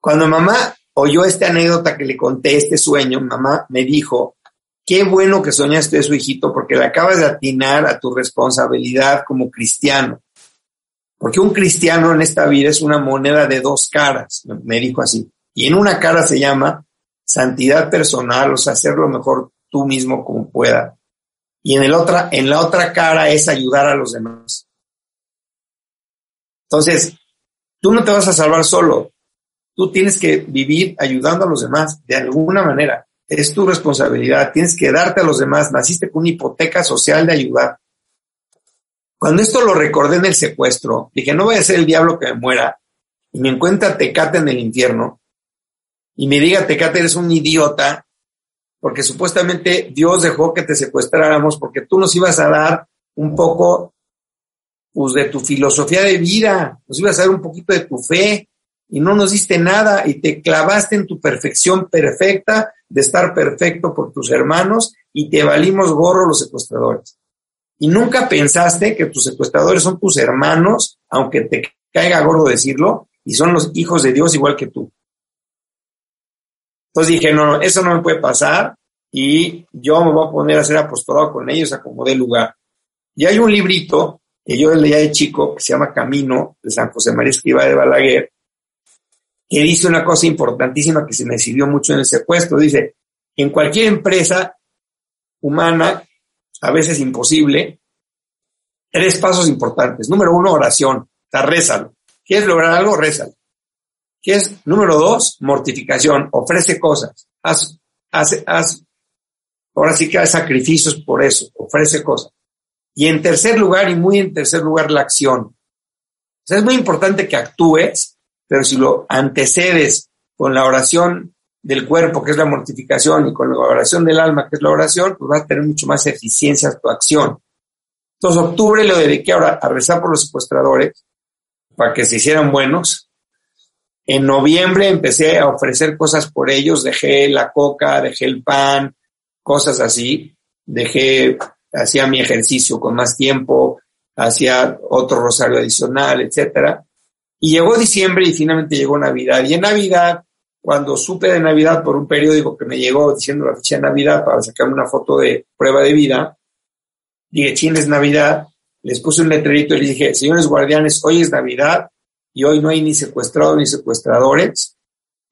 S2: Cuando mamá oyó esta anécdota que le conté, este sueño, mamá me dijo, qué bueno que soñaste eso, hijito, porque le acabas de atinar a tu responsabilidad como cristiano. Porque un cristiano en esta vida es una moneda de dos caras, me dijo así. Y en una cara se llama santidad personal, o sea, hacer lo mejor tú mismo como pueda. Y en, el otra, en la otra cara es ayudar a los demás. Entonces, tú no te vas a salvar solo, Tú tienes que vivir ayudando a los demás de alguna manera. Es tu responsabilidad. Tienes que darte a los demás. Naciste con una hipoteca social de ayudar. Cuando esto lo recordé en el secuestro, dije, no voy a ser el diablo que me muera y me encuentra Tecate en el infierno y me diga, Tecate, eres un idiota, porque supuestamente Dios dejó que te secuestráramos porque tú nos ibas a dar un poco pues, de tu filosofía de vida, nos ibas a dar un poquito de tu fe, y no nos diste nada y te clavaste en tu perfección perfecta de estar perfecto por tus hermanos y te valimos gorro los secuestradores. Y nunca pensaste que tus secuestradores son tus hermanos, aunque te caiga gordo decirlo, y son los hijos de Dios igual que tú. Entonces dije, no, no, eso no me puede pasar y yo me voy a poner a ser apostolado con ellos a como lugar. Y hay un librito que yo leía de chico que se llama Camino de San José María Escriba de Balaguer, que dice una cosa importantísima que se me sirvió mucho en el secuestro. Dice, en cualquier empresa humana, a veces imposible, tres pasos importantes. Número uno, oración. O sea, rézalo. ¿Quieres lograr algo? Rézalo. es Número dos, mortificación. Ofrece cosas. Haz, haz, haz, ahora sí que haz sacrificios por eso. Ofrece cosas. Y en tercer lugar, y muy en tercer lugar, la acción. O sea, es muy importante que actúes pero si lo antecedes con la oración del cuerpo, que es la mortificación, y con la oración del alma, que es la oración, pues vas a tener mucho más eficiencia tu acción. Entonces, octubre lo dediqué ahora a rezar por los secuestradores, para que se hicieran buenos. En noviembre empecé a ofrecer cosas por ellos, dejé la coca, dejé el pan, cosas así, dejé, hacía mi ejercicio con más tiempo, hacía otro rosario adicional, etcétera. Y llegó diciembre y finalmente llegó Navidad. Y en Navidad, cuando supe de Navidad por un periódico que me llegó diciendo la fecha de Navidad para sacarme una foto de prueba de vida, dije, ¿quién es Navidad? Les puse un letrerito y les dije, señores guardianes, hoy es Navidad y hoy no hay ni secuestrados ni secuestradores.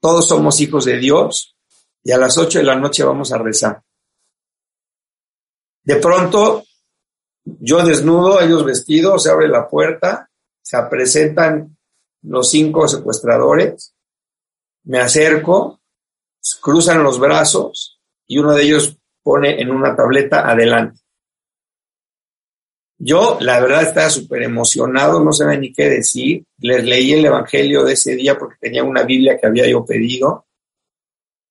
S2: Todos somos hijos de Dios y a las ocho de la noche vamos a rezar. De pronto, yo desnudo, ellos vestidos, se abre la puerta, se presentan los cinco secuestradores, me acerco, cruzan los brazos y uno de ellos pone en una tableta adelante. Yo, la verdad, estaba súper emocionado, no sabía ni qué decir. Les leí el Evangelio de ese día porque tenía una Biblia que había yo pedido.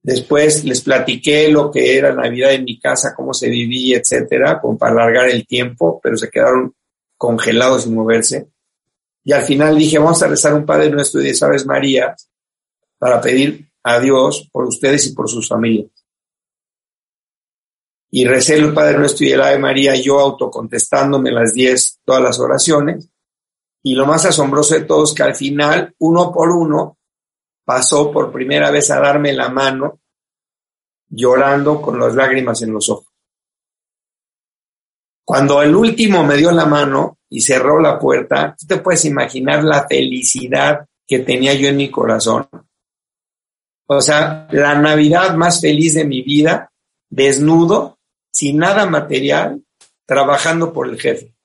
S2: Después les platiqué lo que era Navidad en mi casa, cómo se vivía, etcétera, como para alargar el tiempo, pero se quedaron congelados sin moverse. Y al final dije, vamos a rezar un Padre Nuestro y diez Aves María para pedir a Dios por ustedes y por sus familias. Y recé el Padre Nuestro y el Ave María, yo autocontestándome las diez, todas las oraciones. Y lo más asombroso de todo es que al final, uno por uno, pasó por primera vez a darme la mano, llorando con las lágrimas en los ojos. Cuando el último me dio la mano, y cerró la puerta, tú te puedes imaginar la felicidad que tenía yo en mi corazón. O sea, la Navidad más feliz de mi vida, desnudo, sin nada material, trabajando por el jefe.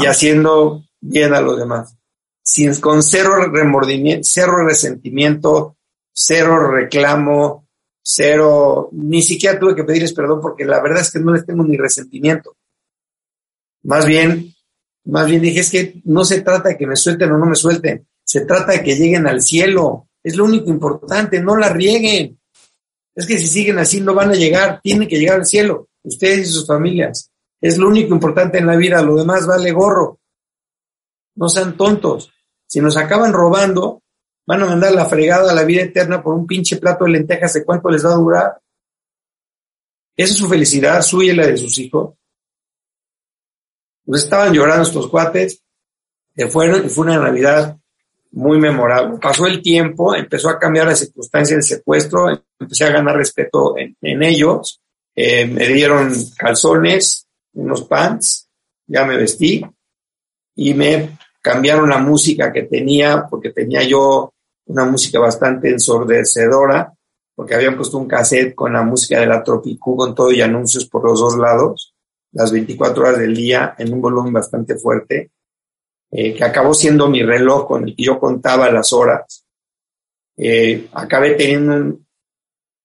S2: Y haciendo bien a los demás. Sin, con cero remordimiento, cero resentimiento, cero reclamo, cero, ni siquiera tuve que pedirles perdón porque la verdad es que no les tengo ni resentimiento Más bien, más bien dije, es que no se trata de que me suelten o no me suelten, se trata de que lleguen al cielo. Es lo único importante, no la rieguen. Es que si siguen así no van a llegar, tienen que llegar al cielo, ustedes y sus familias. Es lo único importante en la vida, lo demás vale gorro. No sean tontos. Si nos acaban robando, van a mandar la fregada a la vida eterna por un pinche plato de lentejas, ¿de cuánto les va a durar? Esa es su felicidad, suya y la de sus hijos. Pues estaban llorando estos cuates, se fueron y fue una Navidad muy memorable. Pasó el tiempo, empezó a cambiar la circunstancia del secuestro, empecé a ganar respeto en, ellos, eh, me dieron calzones, unos pants, ya me vestí y me cambiaron la música que tenía, porque tenía yo una música bastante ensordecedora, porque habían puesto un cassette con la música de la Tropicú con todo y anuncios por los dos lados, las 24 horas del día, en un volumen bastante fuerte, eh, que acabó siendo mi reloj con el que yo contaba las horas. Eh, acabé teniendo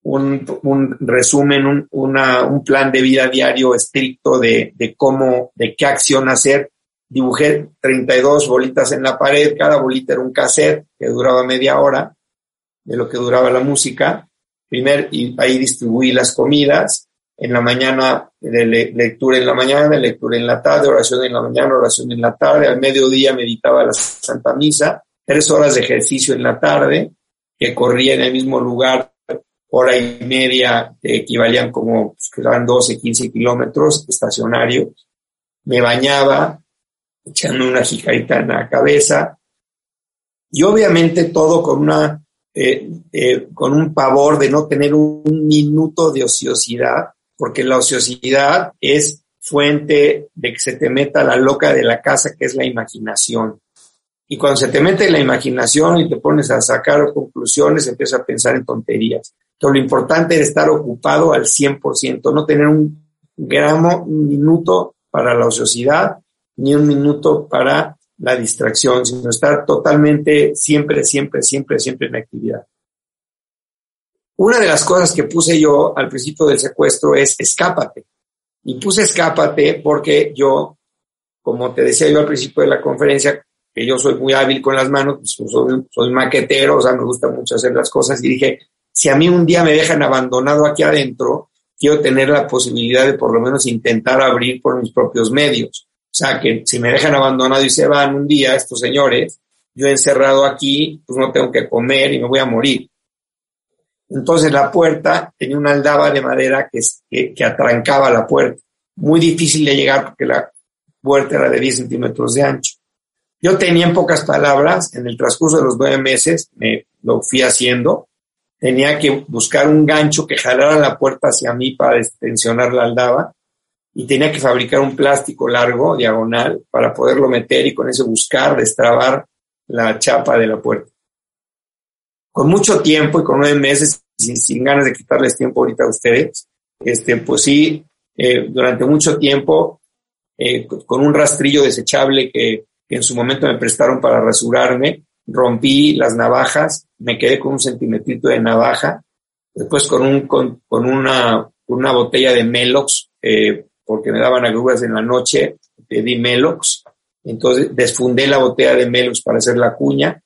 S2: un, resumen, un, un, plan de vida diario estricto de, de cómo, de qué acción hacer dibujé 32 bolitas en la pared, cada bolita era un cassette que duraba media hora de lo que duraba la música. Primer, y ahí distribuí las comidas. En la mañana, de lectura en la mañana, lectura en la tarde, oración en la mañana, oración en la tarde. Al mediodía meditaba la Santa Misa. Tres horas de ejercicio en la tarde, que corría en el mismo lugar, hora y media, que equivalían como, pues, que eran 12, 15 kilómetros estacionarios. Me bañaba, echando una jicarita en la cabeza, y obviamente todo con una eh, eh, con un pavor de no tener un minuto de ociosidad, porque la ociosidad es fuente de que se te meta la loca de la casa, que es la imaginación. Y cuando se te mete la imaginación y te pones a sacar conclusiones, empiezas a pensar en tonterías. Entonces, lo importante es estar ocupado al 100%, no tener un gramo, un minuto para la ociosidad ni un minuto para la distracción, sino estar totalmente, siempre, siempre, siempre, siempre en actividad. Una de las cosas que puse yo al principio del secuestro es escápate. Y puse escápate porque yo, como te decía yo al principio de la conferencia, que yo soy muy hábil con las manos, pues, soy, soy maquetero, o sea, me gusta mucho hacer las cosas, y dije, si a mí un día me dejan abandonado aquí adentro, quiero tener la posibilidad de por lo menos intentar abrir por mis propios medios. Sea, que si me dejan abandonado y se van un día estos señores, yo encerrado aquí, pues no tengo que comer y me voy a morir. Entonces la puerta tenía una aldaba de madera que, que, atrancaba la puerta. Muy difícil de llegar porque la puerta era de 10 centímetros de ancho. Yo tenía en pocas palabras, en el transcurso de los nueve meses, me lo fui haciendo, tenía que buscar un gancho que jalara la puerta hacia mí para extensionar la aldaba y tenía que fabricar un plástico largo, diagonal, para poderlo meter y con ese buscar, destrabar la chapa de la puerta. Con mucho tiempo y con nueve meses, sin, ganas de quitarles tiempo ahorita a ustedes, este, pues sí, eh, durante mucho tiempo, eh, con un rastrillo desechable que, en su momento me prestaron para rasurarme, rompí las navajas, me quedé con un centimetrito de navaja, después con, un, con, una, una botella de Melox, eh, porque me daban agruras en la noche, pedí Melox, entonces desfundé la botella de Melox para hacer la cuña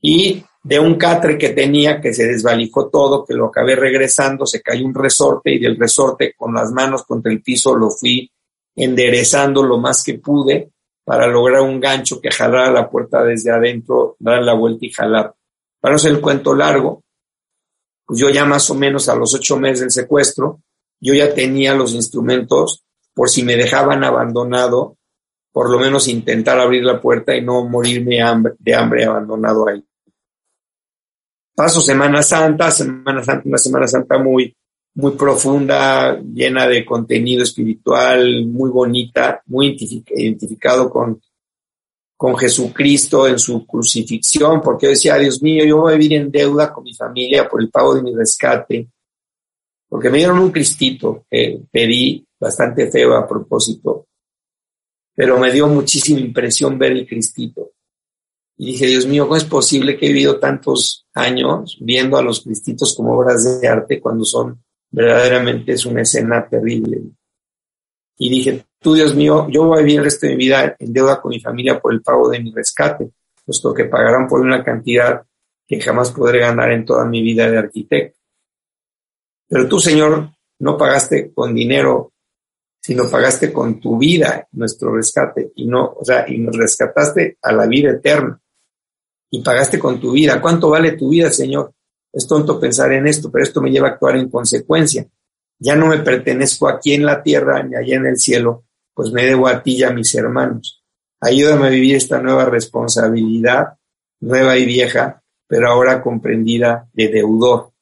S2: y de un catre que tenía que se desvalijó todo, que lo acabé regresando, se cayó un resorte y del resorte con las manos contra el piso lo fui enderezando lo más que pude para lograr un gancho que jalara la puerta desde adentro, dar la vuelta y jalar. Para no ser el cuento largo, pues yo ya más o menos a los ocho meses del secuestro, yo ya tenía los instrumentos por si me dejaban abandonado, por lo menos intentar abrir la puerta y no morirme de hambre abandonado ahí. Paso Semana Santa, Semana Santa, una Semana Santa muy, muy profunda, llena de contenido espiritual, muy bonita, muy identificado con, con Jesucristo en su crucifixión, porque yo decía, Dios mío, yo voy a vivir en deuda con mi familia por el pago de mi rescate porque me dieron un cristito que pedí bastante feo a propósito, pero me dio muchísima impresión ver el cristito. Y dije, Dios mío, ¿cómo es posible que he vivido tantos años viendo a los cristitos como obras de arte cuando son verdaderamente es una escena terrible? y dije, tú Dios mío, yo voy a vivir el resto de mi vida en deuda con mi familia por el pago de mi rescate, puesto que pagarán por una cantidad que jamás podré ganar en toda mi vida de arquitecto. Pero tú, Señor, no pagaste con dinero, sino pagaste con tu vida nuestro rescate y no, o sea, y nos rescataste a la vida eterna y pagaste con tu vida. ¿Cuánto vale tu vida, Señor? Es tonto pensar en esto, pero esto me lleva a actuar en consecuencia. Ya no me pertenezco aquí en la tierra ni allá en el cielo, pues me debo a ti y a mis hermanos. Ayúdame a vivir esta nueva responsabilidad, nueva y vieja, pero ahora comprendida de deudor.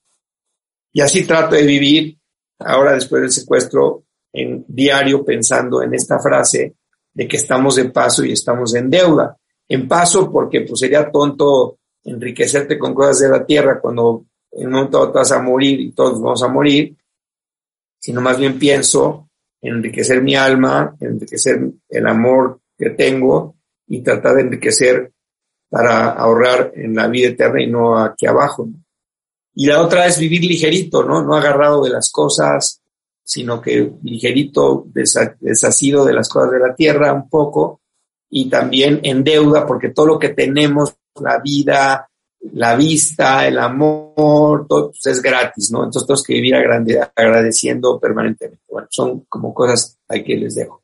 S2: Y así trato de vivir ahora después del secuestro en diario pensando en esta frase de que estamos de paso y estamos en deuda. En paso porque pues sería tonto enriquecerte con cosas de la tierra cuando en un momento vas a morir y todos vamos a morir, sino más bien pienso en enriquecer mi alma, enriquecer el amor que tengo y tratar de enriquecer para ahorrar en la vida eterna y no aquí abajo. Y la otra es vivir ligerito, ¿no? No agarrado de las cosas, sino que ligerito, desasido de las cosas de la tierra un poco y también en deuda, porque todo lo que tenemos, la vida, la vista, el amor, todo pues, es gratis, ¿no? Entonces tenemos que vivir agradeciendo permanentemente. Bueno, son como cosas ahí que les dejo.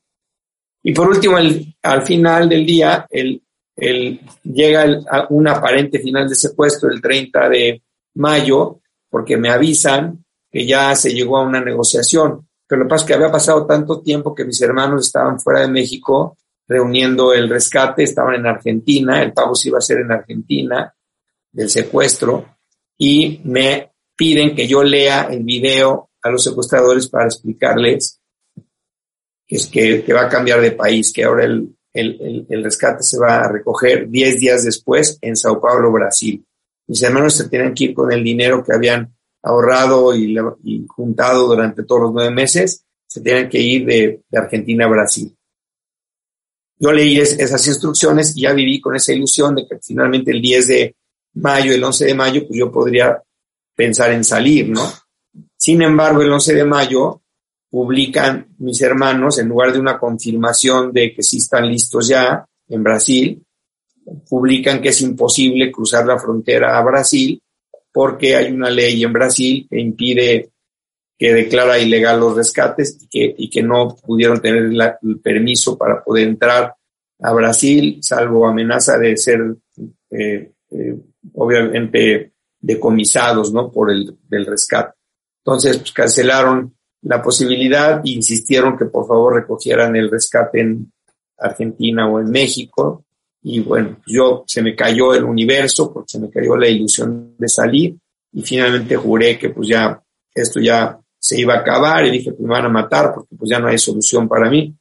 S2: Y por último, el, al final del día, el, el, llega un aparente final de secuestro el 30 de mayo, porque me avisan que ya se llegó a una negociación. Pero lo que pasa es que había pasado tanto tiempo que mis hermanos estaban fuera de México reuniendo el rescate, estaban en Argentina, el pago se iba a hacer en Argentina del secuestro y me piden que yo lea el video a los secuestradores para explicarles que, es que, va a cambiar de país, que ahora el, el, el, rescate se va a recoger 10 días después en Sao Paulo, Brasil. Mis hermanos se tienen que ir con el dinero que habían ahorrado y, juntado durante todos los nueve meses, se tienen que ir de, Argentina a Brasil. Yo leí esas instrucciones y ya viví con esa ilusión de que finalmente el 10 de mayo, el 11 de mayo, pues yo podría pensar en salir, ¿no? Sin embargo, el 11 de mayo publican mis hermanos, en lugar de una confirmación de que sí están listos ya en Brasil, publican que es imposible cruzar la frontera a Brasil porque hay una ley en Brasil que impide, que declara ilegal los rescates y que, y que no pudieron tener el permiso para poder entrar a Brasil, salvo amenaza de ser, eh, eh, obviamente, decomisados, ¿no? Por el del rescate. Entonces, pues, cancelaron la posibilidad e insistieron que por favor recogieran el rescate en Argentina o en México y bueno, yo se me cayó el universo porque se me cayó la ilusión de salir y finalmente juré que pues ya esto ya se iba a acabar y dije que me van a matar porque pues ya no hay solución para mí.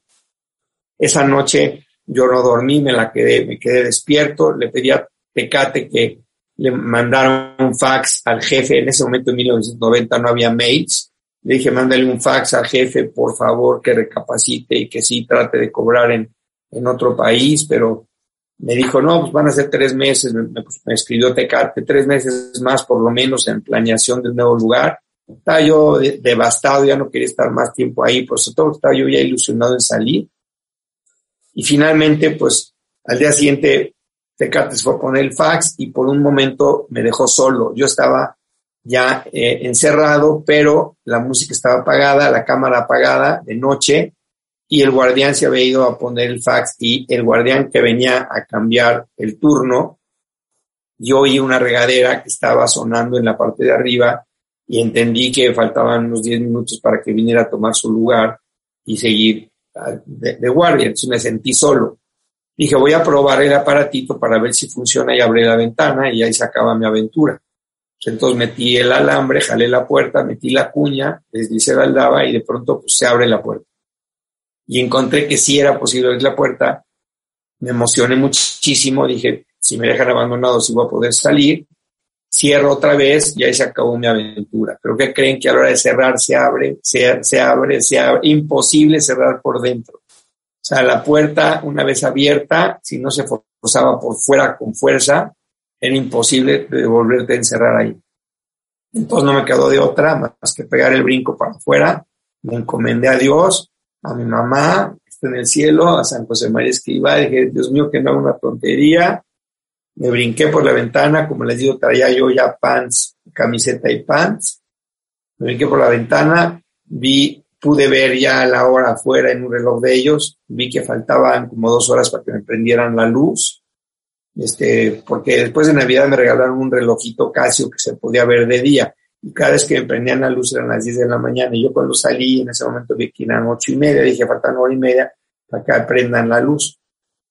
S2: Esa noche yo no dormí, me la quedé, me quedé despierto, le pedí a Tecate que le mandaron un fax al jefe, en ese momento en 1990 no había mails, le dije mándale un fax al jefe, por favor, que recapacite y que sí trate de cobrar en, en otro país, pero me dijo, no, pues van a ser tres meses, me, pues, escribió Tecate, tres meses más por lo menos en planeación del nuevo lugar. Estaba yo devastado, ya no quería estar más tiempo ahí, por eso todo estaba yo ya ilusionado en salir. Y finalmente, pues al día siguiente, Tecate se fue a poner el fax y por un momento me dejó solo. Yo estaba ya eh, encerrado, pero la música estaba apagada, la cámara apagada de noche y el guardián se había ido a poner el fax y el guardián que venía a cambiar el turno, yo oí una regadera que estaba sonando en la parte de arriba y entendí que faltaban unos 10 minutos para que viniera a tomar su lugar y seguir ah, de, guardia. Entonces me sentí solo. Dije, voy a probar el aparatito para ver si funciona y abrí la ventana y ahí se acaba mi aventura. Entonces metí el alambre, jalé la puerta, metí la cuña, deslicé la aldaba y de pronto pues, se abre la puerta y encontré que sí era posible abrir la puerta. Me emocioné muchísimo, dije, si me dejan abandonado, si voy a poder salir. Cierro otra vez y ahí se acabó mi aventura. Pero que creen que a la hora de cerrar se abre, se, se abre, se abre. Imposible cerrar por dentro. O sea, la puerta, una vez abierta, si no se forzaba por fuera con fuerza, era imposible de volverte a encerrar ahí. Entonces no me quedó de otra más que pegar el brinco para afuera, me encomendé a Dios a mi mamá, que está en el cielo, a San José María Escribá, dije, Dios mío, que no haga una tontería. Me brinqué por la ventana, como les digo, traía yo ya pants, camiseta y pants. Me brinqué por la ventana, vi, pude ver ya la hora afuera en un reloj de ellos, vi que faltaban como dos horas para que me prendieran la luz este, porque después de Navidad me regalaron un relojito Casio que se podía ver de día y cada vez que me prendían la luz eran las 10 de la mañana y yo cuando salí en ese momento vi que eran ocho y media, dije faltan hora y media para que prendan la luz.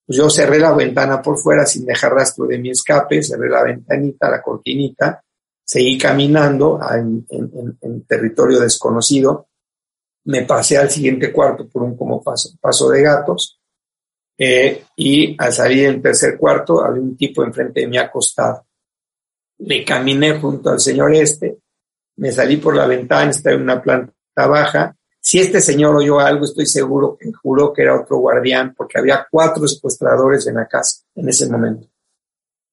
S2: Pues yo cerré la ventana por fuera sin dejar rastro de mi escape, cerré la ventanita, la cortinita, seguí caminando en, territorio desconocido, me pasé al siguiente cuarto por un como paso, paso de gatos eh, y al salir del tercer cuarto había un tipo enfrente de mí acostado. Me caminé junto al señor este, me salí por la ventana, estaba en una planta baja. Si este señor oyó algo, estoy seguro que juró que era otro guardián, porque había cuatro secuestradores en la casa en ese momento,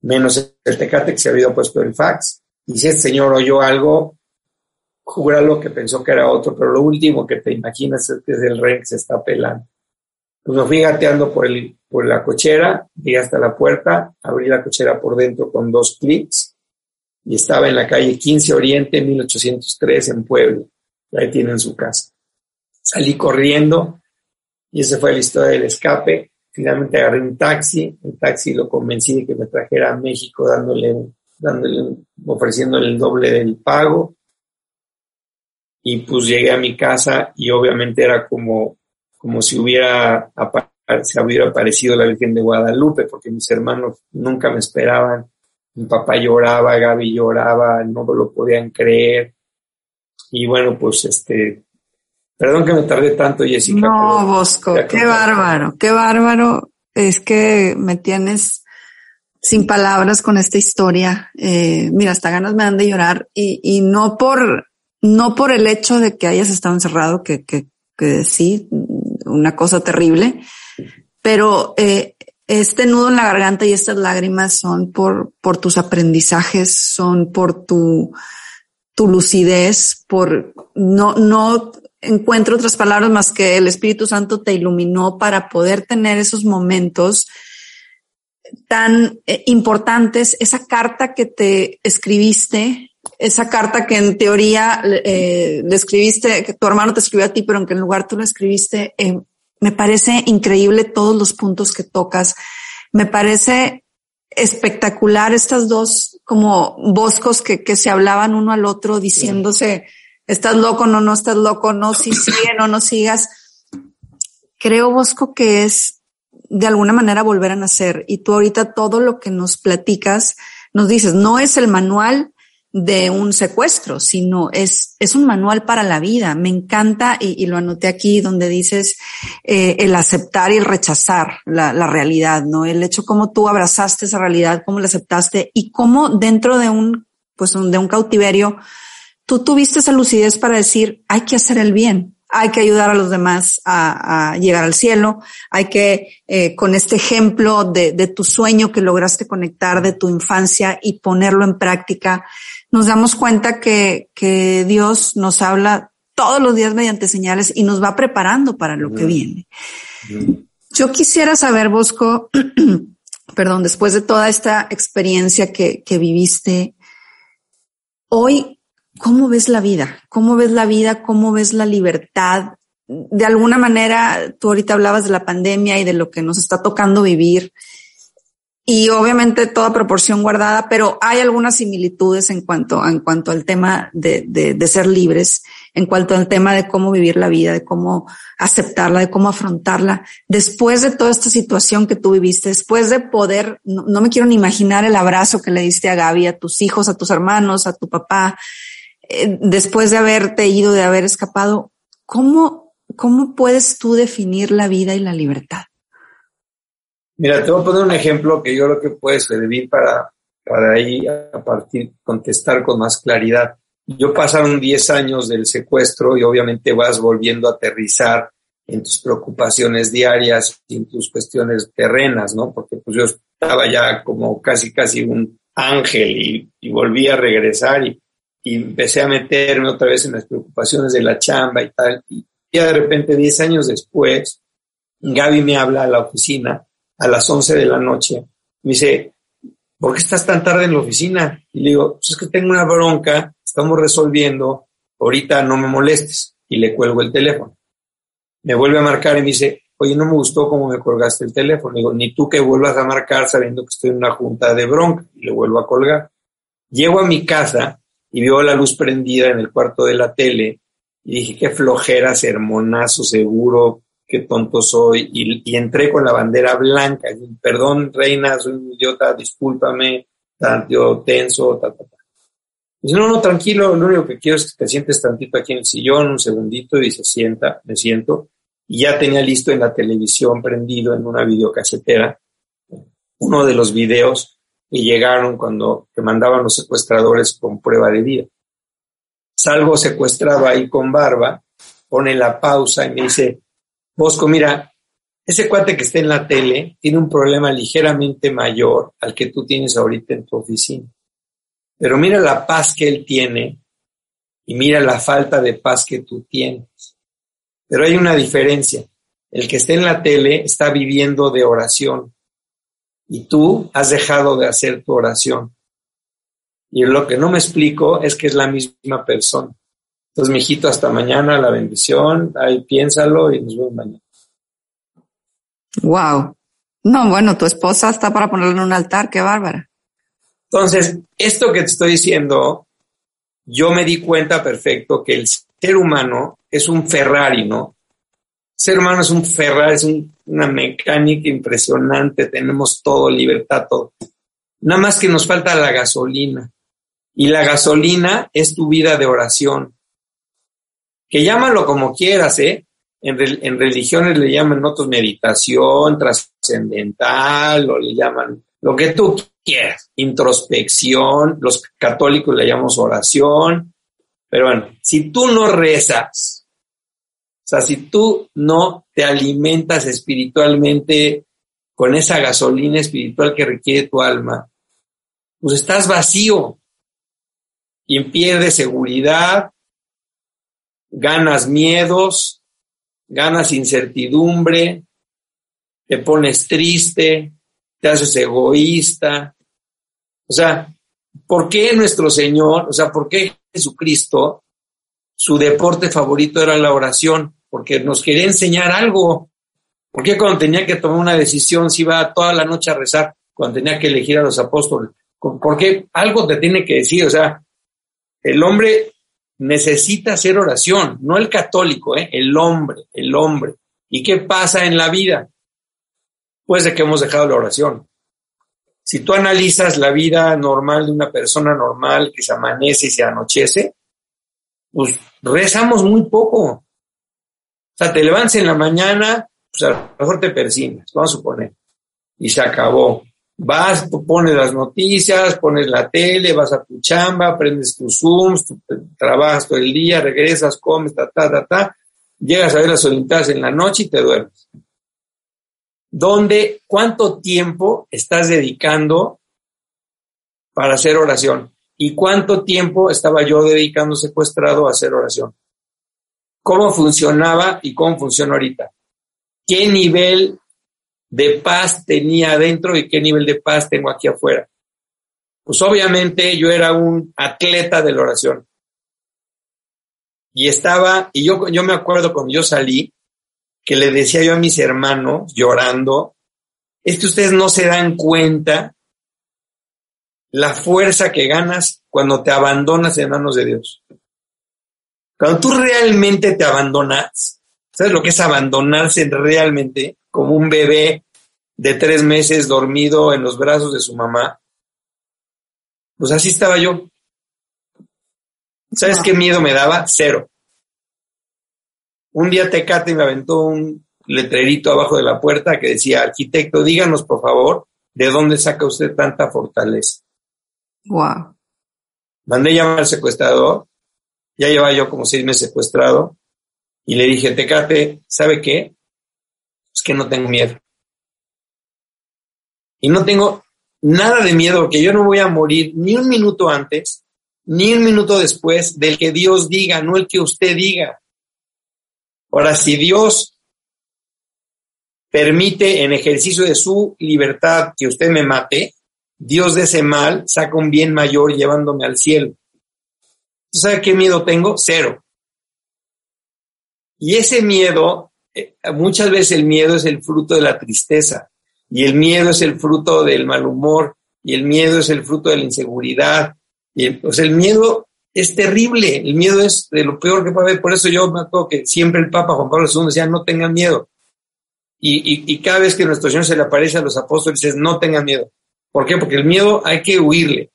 S2: menos el tecate que se había puesto el fax. Y si este señor oyó algo, júralo que pensó que era otro, pero lo último que te imaginas es que es el rey que se está pelando. Pues me fui gateando por, por la cochera, llegué hasta la puerta, abrí la cochera por dentro con dos clics y estaba en la calle 15 Oriente, 1803 en Puebla. Ahí tienen su casa. Salí corriendo y esa fue la historia del escape. Finalmente agarré un taxi, el taxi lo convencí de que me trajera a México dándole, dándole, ofreciéndole el doble del pago. Y pues llegué a mi casa y obviamente era como como si hubiera, se hubiera aparecido la Virgen de Guadalupe, porque mis hermanos nunca me esperaban. Mi papá lloraba, Gaby lloraba, no lo podían creer. Y bueno, pues este, perdón que me tardé tanto, Jessica.
S1: No, Bosco, qué bárbaro, qué bárbaro. Es que me tienes sin palabras con esta historia. Eh, mira, hasta ganas me dan de llorar y, y no por, no por el hecho de que hayas estado encerrado, que, que, que sí, una cosa terrible, pero eh, este nudo en la garganta y estas lágrimas son por, por tus aprendizajes, son por tu, tu lucidez, por no, no encuentro otras palabras más que el Espíritu Santo te iluminó para poder tener esos momentos tan eh, importantes, esa carta que te escribiste, esa carta que en teoría eh, le escribiste, que tu hermano te escribió a ti, pero en que en lugar tú lo escribiste, me parece increíble todos los puntos que tocas. Me parece espectacular estas dos como boscos que, que se hablaban uno al otro diciéndose, estás loco, no, no estás loco, no, si sigue, no, no sigas. Creo, Bosco, que es de alguna manera volver a nacer. Y tú ahorita todo lo que nos platicas, nos dices, no es el manual de un secuestro, sino es, es un manual para la vida. Me encanta, y, lo anoté aquí donde dices eh, el aceptar y el rechazar la, la, realidad, ¿no? El hecho cómo tú abrazaste esa realidad, cómo la aceptaste y cómo dentro de un, pues de un cautiverio, tú tuviste esa lucidez para decir, hay que hacer el bien, hay que ayudar a los demás a, llegar al cielo, hay que, eh, con este ejemplo de, de, tu sueño que lograste conectar de tu infancia y ponerlo en práctica, nos damos cuenta que, que Dios nos habla todos los días mediante señales y nos va preparando para lo que viene. Yo quisiera saber, Bosco, perdón, después de toda esta experiencia que, que viviste, hoy, ¿cómo ves la vida? ¿Cómo ves la vida? ¿Cómo ves la libertad? De alguna manera, tú ahorita hablabas de la pandemia y de lo que nos está tocando vivir y obviamente toda proporción guardada, pero hay algunas similitudes en cuanto, en cuanto al tema de, de, de, ser libres, en cuanto al tema de cómo vivir la vida, de cómo aceptarla, de cómo afrontarla. Después de toda esta situación que tú viviste, después de poder, no, me quiero ni imaginar el abrazo que le diste a Gaby, a tus hijos, a tus hermanos, a tu papá, eh, después de haberte ido, de haber escapado, ¿cómo, cómo puedes tú definir la vida y la libertad?
S2: Mira, te voy a poner un ejemplo que yo creo que puede servir para, para ahí a partir contestar con más claridad. Yo pasaron 10 años del secuestro y obviamente vas volviendo a aterrizar en tus preocupaciones diarias y en tus cuestiones terrenas, ¿no? Porque pues yo estaba ya como casi, casi un ángel y, y volví a regresar y, y, empecé a meterme otra vez en las preocupaciones de la chamba y tal. Y, de repente, 10 años después, Gaby me habla a la oficina a las 11 de la noche. Me dice, ¿por qué estás tan tarde en la oficina? Y le digo, pues es que tengo una bronca, estamos resolviendo, ahorita no me molestes. Y le cuelgo el teléfono. Me vuelve a marcar y me dice, oye, no me gustó cómo me colgaste el teléfono. Digo, ni tú que vuelvas a marcar sabiendo que estoy en una junta de bronca. Y le vuelvo a colgar. Llego a mi casa y veo la luz prendida en el cuarto de la tele y dije, qué flojera, sermonazo seguro, qué tonto soy. Y, entré con la bandera blanca. Perdón, reina, soy un idiota, discúlpame, yo tenso, ta, ta, ta. Dice, no, no, tranquilo, lo único que quiero es que te sientes tantito aquí en el sillón, un segundito, y se sienta, me siento y ya tenía listo en la televisión prendido en una videocasetera uno de los videos que llegaron cuando que mandaban los secuestradores con prueba de vida. Salgo secuestrado ahí con barba, pone la pausa y me dice, Bosco, mira, ese cuate que está en la tele tiene un problema ligeramente mayor al que tú tienes ahorita en tu oficina. Pero mira la paz que él tiene y mira la falta de paz que tú tienes. Pero hay una diferencia. El que esté en la tele está viviendo de oración y tú has dejado de hacer tu oración. Y lo que no me explico es que es la misma persona. Entonces, mijito, hasta mañana, la bendición, ahí piénsalo y nos vemos mañana.
S1: Wow. No, bueno, tu esposa está para ponerlo en un altar, qué bárbara.
S2: Entonces, esto que te estoy diciendo, yo me di cuenta perfecto que el ser humano es un Ferrari, ¿no? Ser humano es un Ferrari, es una mecánica impresionante, tenemos todo, libertad, todo. Nada más que nos falta la gasolina. Y la gasolina es tu vida de oración. Que llámalo como quieras, ¿eh? En, religiones le llaman otros meditación, trascendental, o le llaman lo que tú quieras, introspección, los católicos le llamamos oración, pero bueno, si tú no rezas, o sea, si tú no te alimentas espiritualmente con esa gasolina espiritual que requiere tu alma, pues estás vacío y pierdes seguridad, ganas miedos, ganas incertidumbre, te pones triste, te haces egoísta. O sea, ¿por qué nuestro Señor, o sea, por qué Jesucristo, su deporte favorito era la oración, porque nos quería enseñar algo. Porque cuando tenía que tomar una decisión se iba toda la noche a rezar, cuando tenía que elegir a los apóstoles? Porque algo te tiene que decir, o sea, el hombre necesita hacer oración, no el católico, ¿eh? el hombre, el hombre. ¿Y qué pasa en la vida? Pues de que hemos dejado la oración. Si tú analizas la vida normal de una persona normal que se amanece y se anochece, pues rezamos muy poco. O sea, te levantas en la mañana, pues a lo mejor te persignas, vamos a suponer, y se acabó. Vas, pones las noticias, pones la tele, vas a tu chamba, prendes tus Zooms, trabajas todo el día, regresas, comes, ta, ta, ta, ta, llegas a ver las Olimpiadas en la noche y te duermes donde cuánto tiempo estás dedicando para hacer oración y cuánto tiempo estaba yo dedicando secuestrado a hacer oración. ¿Cómo funcionaba y cómo funciona ahorita? ¿Qué nivel de paz tenía adentro y qué nivel de paz tengo aquí afuera? Pues obviamente yo era un atleta de la oración. Y estaba, y yo, yo me acuerdo cuando yo salí, que le decía yo a mis hermanos llorando, es que ustedes no se dan cuenta la fuerza que ganas cuando te abandonas en manos de Dios. Cuando tú realmente te abandonas, ¿sabes lo que es abandonarse realmente como un bebé de tres meses dormido en los brazos de su mamá? Pues así estaba yo. ¿Sabes qué miedo me daba? Cero. Un día Tecate me aventó un letrerito abajo de la puerta que decía, arquitecto, díganos por favor, ¿de dónde saca usted tanta fortaleza?
S1: Wow.
S2: Mandé llamar al secuestrador, ya llevaba yo como seis meses secuestrado, y le dije, Tecate, ¿sabe qué? Es que no tengo miedo. Y no tengo nada de miedo, porque yo no voy a morir ni un minuto antes, ni un minuto después del que Dios diga, no el que usted diga. Ahora, si Dios permite en ejercicio de su libertad que usted me mate, Dios de ese mal saca un bien mayor llevándome al cielo. ¿Sabe qué miedo tengo? Cero. Y ese miedo, muchas veces el miedo es el fruto de la tristeza, y el miedo es el fruto del mal humor, y el miedo es el fruto de la inseguridad. Y el, pues el miedo es terrible, el miedo es de lo peor que puede haber. Por eso yo me acuerdo que siempre el Papa Juan Pablo II decía, no tengan miedo. Y, y, cada vez que nuestro Señor se le aparece a los apóstoles, dice, no tengan miedo. ¿Por qué? Porque el miedo hay que huirle.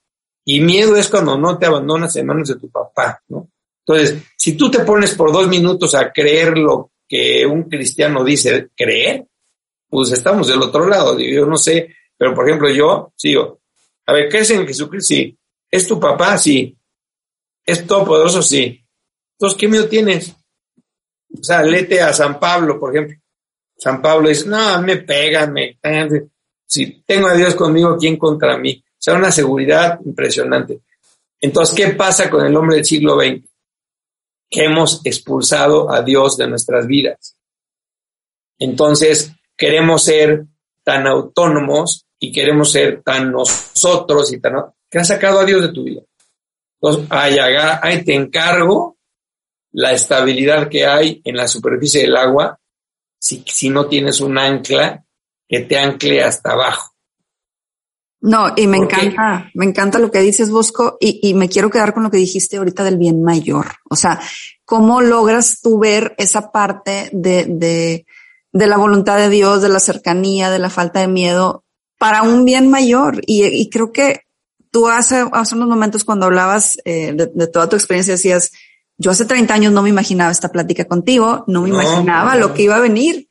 S2: Y miedo es cuando no te abandonas en manos de tu papá, ¿no? Entonces, si tú te pones por dos minutos a creer lo que un cristiano dice creer, pues estamos del otro lado. Yo no sé, pero por ejemplo, yo sigo. A ver, ¿crees en Jesucristo? Sí. ¿Es tu papá? Sí. ¿Es todopoderoso? Sí. Entonces, ¿qué miedo tienes? O sea, lete a San Pablo, por ejemplo. San Pablo dice, no, me pegan, me... Si tengo a Dios conmigo, ¿quién contra mí? O sea, una seguridad impresionante. Entonces, ¿qué pasa con el hombre del siglo XX? Que hemos expulsado a Dios de nuestras vidas. Entonces, queremos ser tan autónomos y queremos ser tan nosotros y tan... que has sacado a Dios de tu vida. Entonces, ahí te encargo la estabilidad que hay en la superficie del agua si, si no tienes un ancla que te ancle hasta abajo.
S1: No, y me encanta, me encanta lo que dices, Bosco, y, y, me quiero quedar con lo que dijiste ahorita del bien mayor. O sea, ¿cómo logras tú ver esa parte de, de, de la voluntad de Dios, de la cercanía, de la falta de miedo para un bien mayor? Y, y creo que tú hace, hace unos momentos cuando hablabas eh, de, de, toda tu experiencia decías, yo hace 30 años no me imaginaba esta plática contigo, no me imaginaba lo que iba a venir.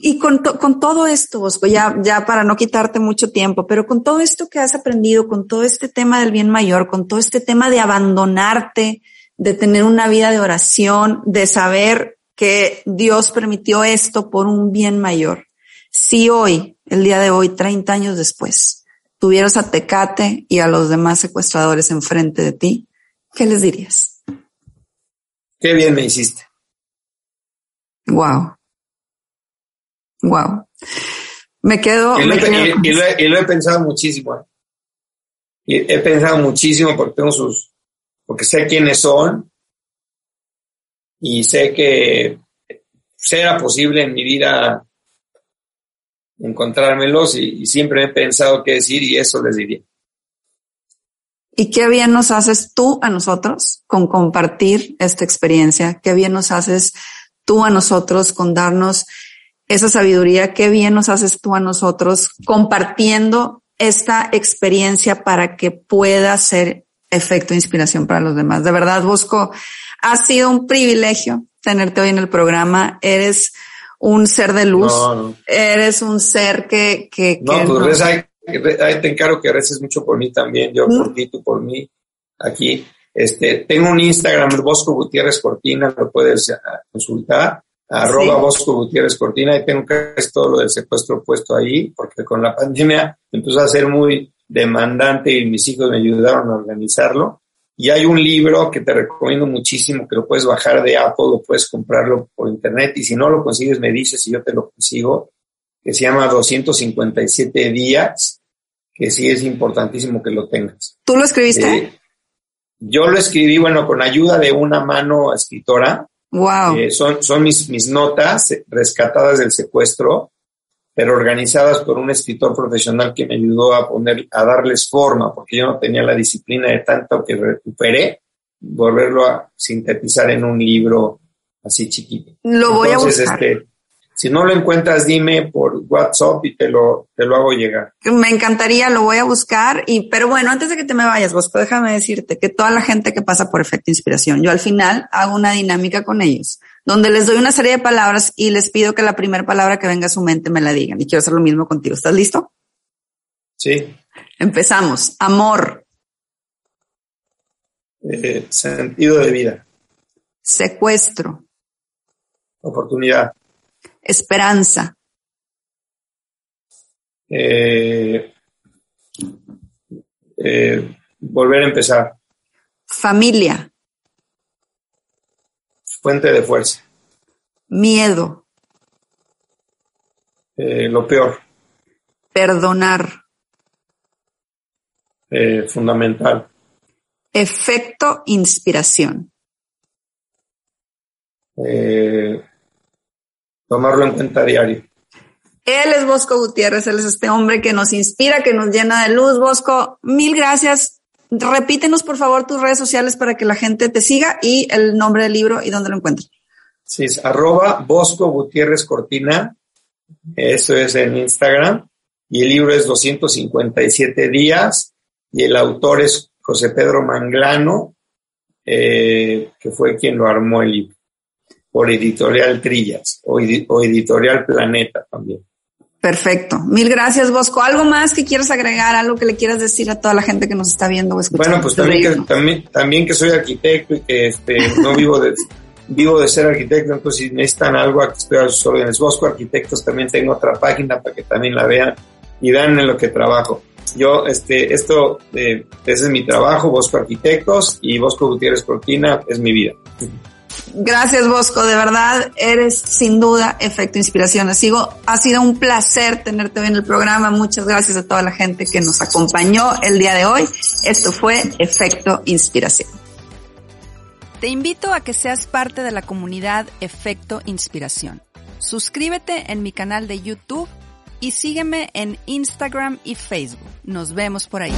S1: Y, con, con todo esto, Bosco, ya, ya para no quitarte mucho tiempo, pero con todo esto que has aprendido, con todo este tema del bien mayor, con todo este tema de abandonarte, de tener una vida de oración, de saber que Dios permitió esto por un bien mayor. Si hoy, el día de hoy, 30 años después, tuvieras a Tecate y a los demás secuestradores enfrente de ti, ¿qué les dirías?
S2: Qué bien me hiciste.
S1: Wow. Wow. Me quedo.
S2: Y lo, he pensado muchísimo. ¿eh? Y he pensado muchísimo porque tengo sus. porque sé quiénes son y sé que será posible en mi vida encontrármelos y, y, siempre he pensado qué decir y eso les diría.
S1: Y qué bien nos haces tú a nosotros con compartir esta experiencia, qué bien nos haces tú a nosotros con darnos esa sabiduría, qué bien nos haces tú a nosotros compartiendo esta experiencia para que pueda ser efecto de inspiración para los demás. De verdad, Bosco, ha sido un privilegio tenerte hoy en el programa. Eres un ser de luz. Eres un ser que... que,
S2: no, pues ahí, te encargo que reces mucho por mí también, yo por ti, tú por mí, aquí. Este, tengo un Instagram, Bosco Gutiérrez Cortina, lo puedes ah, consultar arroba Bosco Gutiérrez Cortina y tengo que todo lo del secuestro puesto ahí, porque con la pandemia empezó a ser muy demandante y mis hijos me ayudaron a organizarlo. Y hay un libro que te recomiendo muchísimo, que lo puedes bajar de Apple, lo puedes comprarlo por internet y si no lo consigues me dices y yo te lo consigo, que se llama 257 días, que sí es importantísimo que lo tengas.
S1: ¿Tú lo escribiste? Eh,
S2: yo lo escribí, bueno, con ayuda de una mano escritora,
S1: Wow.
S2: Eh, son son mis, mis notas rescatadas del secuestro, pero organizadas por un escritor profesional que me ayudó a poner, a darles forma, porque yo no tenía la disciplina de tanto que recuperé, volverlo a sintetizar en un libro así chiquito.
S1: Lo voy a buscar. Este,
S2: si no lo encuentras, dime por WhatsApp y te lo, te lo hago llegar.
S1: Me encantaría, lo voy a buscar. Y, pero bueno, antes de que te me vayas, Bosco, déjame decirte que toda la gente que pasa por efecto inspiración, yo al final hago una dinámica con ellos, donde les doy una serie de palabras y les pido que la primera palabra que venga a su mente me la digan. Y quiero hacer lo mismo contigo. ¿Estás listo?
S2: Sí.
S1: Empezamos. Amor.
S2: Eh, sentido de vida.
S1: Secuestro.
S2: Oportunidad.
S1: Esperanza.
S2: Eh, eh, volver a empezar.
S1: Familia.
S2: Fuente de fuerza.
S1: Miedo.
S2: Eh, lo peor.
S1: Perdonar.
S2: Eh, fundamental.
S1: Efecto inspiración.
S2: Eh, tomarlo en cuenta diario.
S1: Él es Bosco Gutiérrez, él es este hombre que nos inspira, que nos llena de luz. Bosco, mil gracias. Repítenos, por favor, tus redes sociales para que la gente te siga y el nombre del libro y dónde lo encuentras.
S2: Sí, es arroba Bosco Gutiérrez Cortina. Eso es en Instagram. Y el libro es 257 días. Y el autor es José Pedro Manglano, eh, que fue quien lo armó el libro. Por Editorial Trillas o, o Editorial Planeta también.
S1: Perfecto. Mil gracias, Bosco. ¿Algo más que quieras agregar? ¿Algo que le quieras decir a toda la gente que nos está viendo o escuchando?
S2: Bueno, pues también que, también, también que soy arquitecto y que este, no vivo de, vivo de ser arquitecto, entonces si necesitan algo, aquí estoy a sus órdenes. Bosco Arquitectos también tengo otra página para que también la vean y dan en lo que trabajo. Yo, este, esto, eh, ese es mi trabajo, Bosco Arquitectos y Bosco Gutiérrez Cortina es mi vida.
S1: Gracias, Bosco. De verdad, eres sin duda efecto inspiración. Sigo, ha sido un placer tenerte hoy en el programa. Muchas gracias a toda la gente que nos acompañó el día de hoy. Esto fue Efecto Inspiración. Te invito a que seas parte de la comunidad Efecto Inspiración. Suscríbete en mi canal de YouTube y sígueme en Instagram y Facebook. Nos vemos por ahí.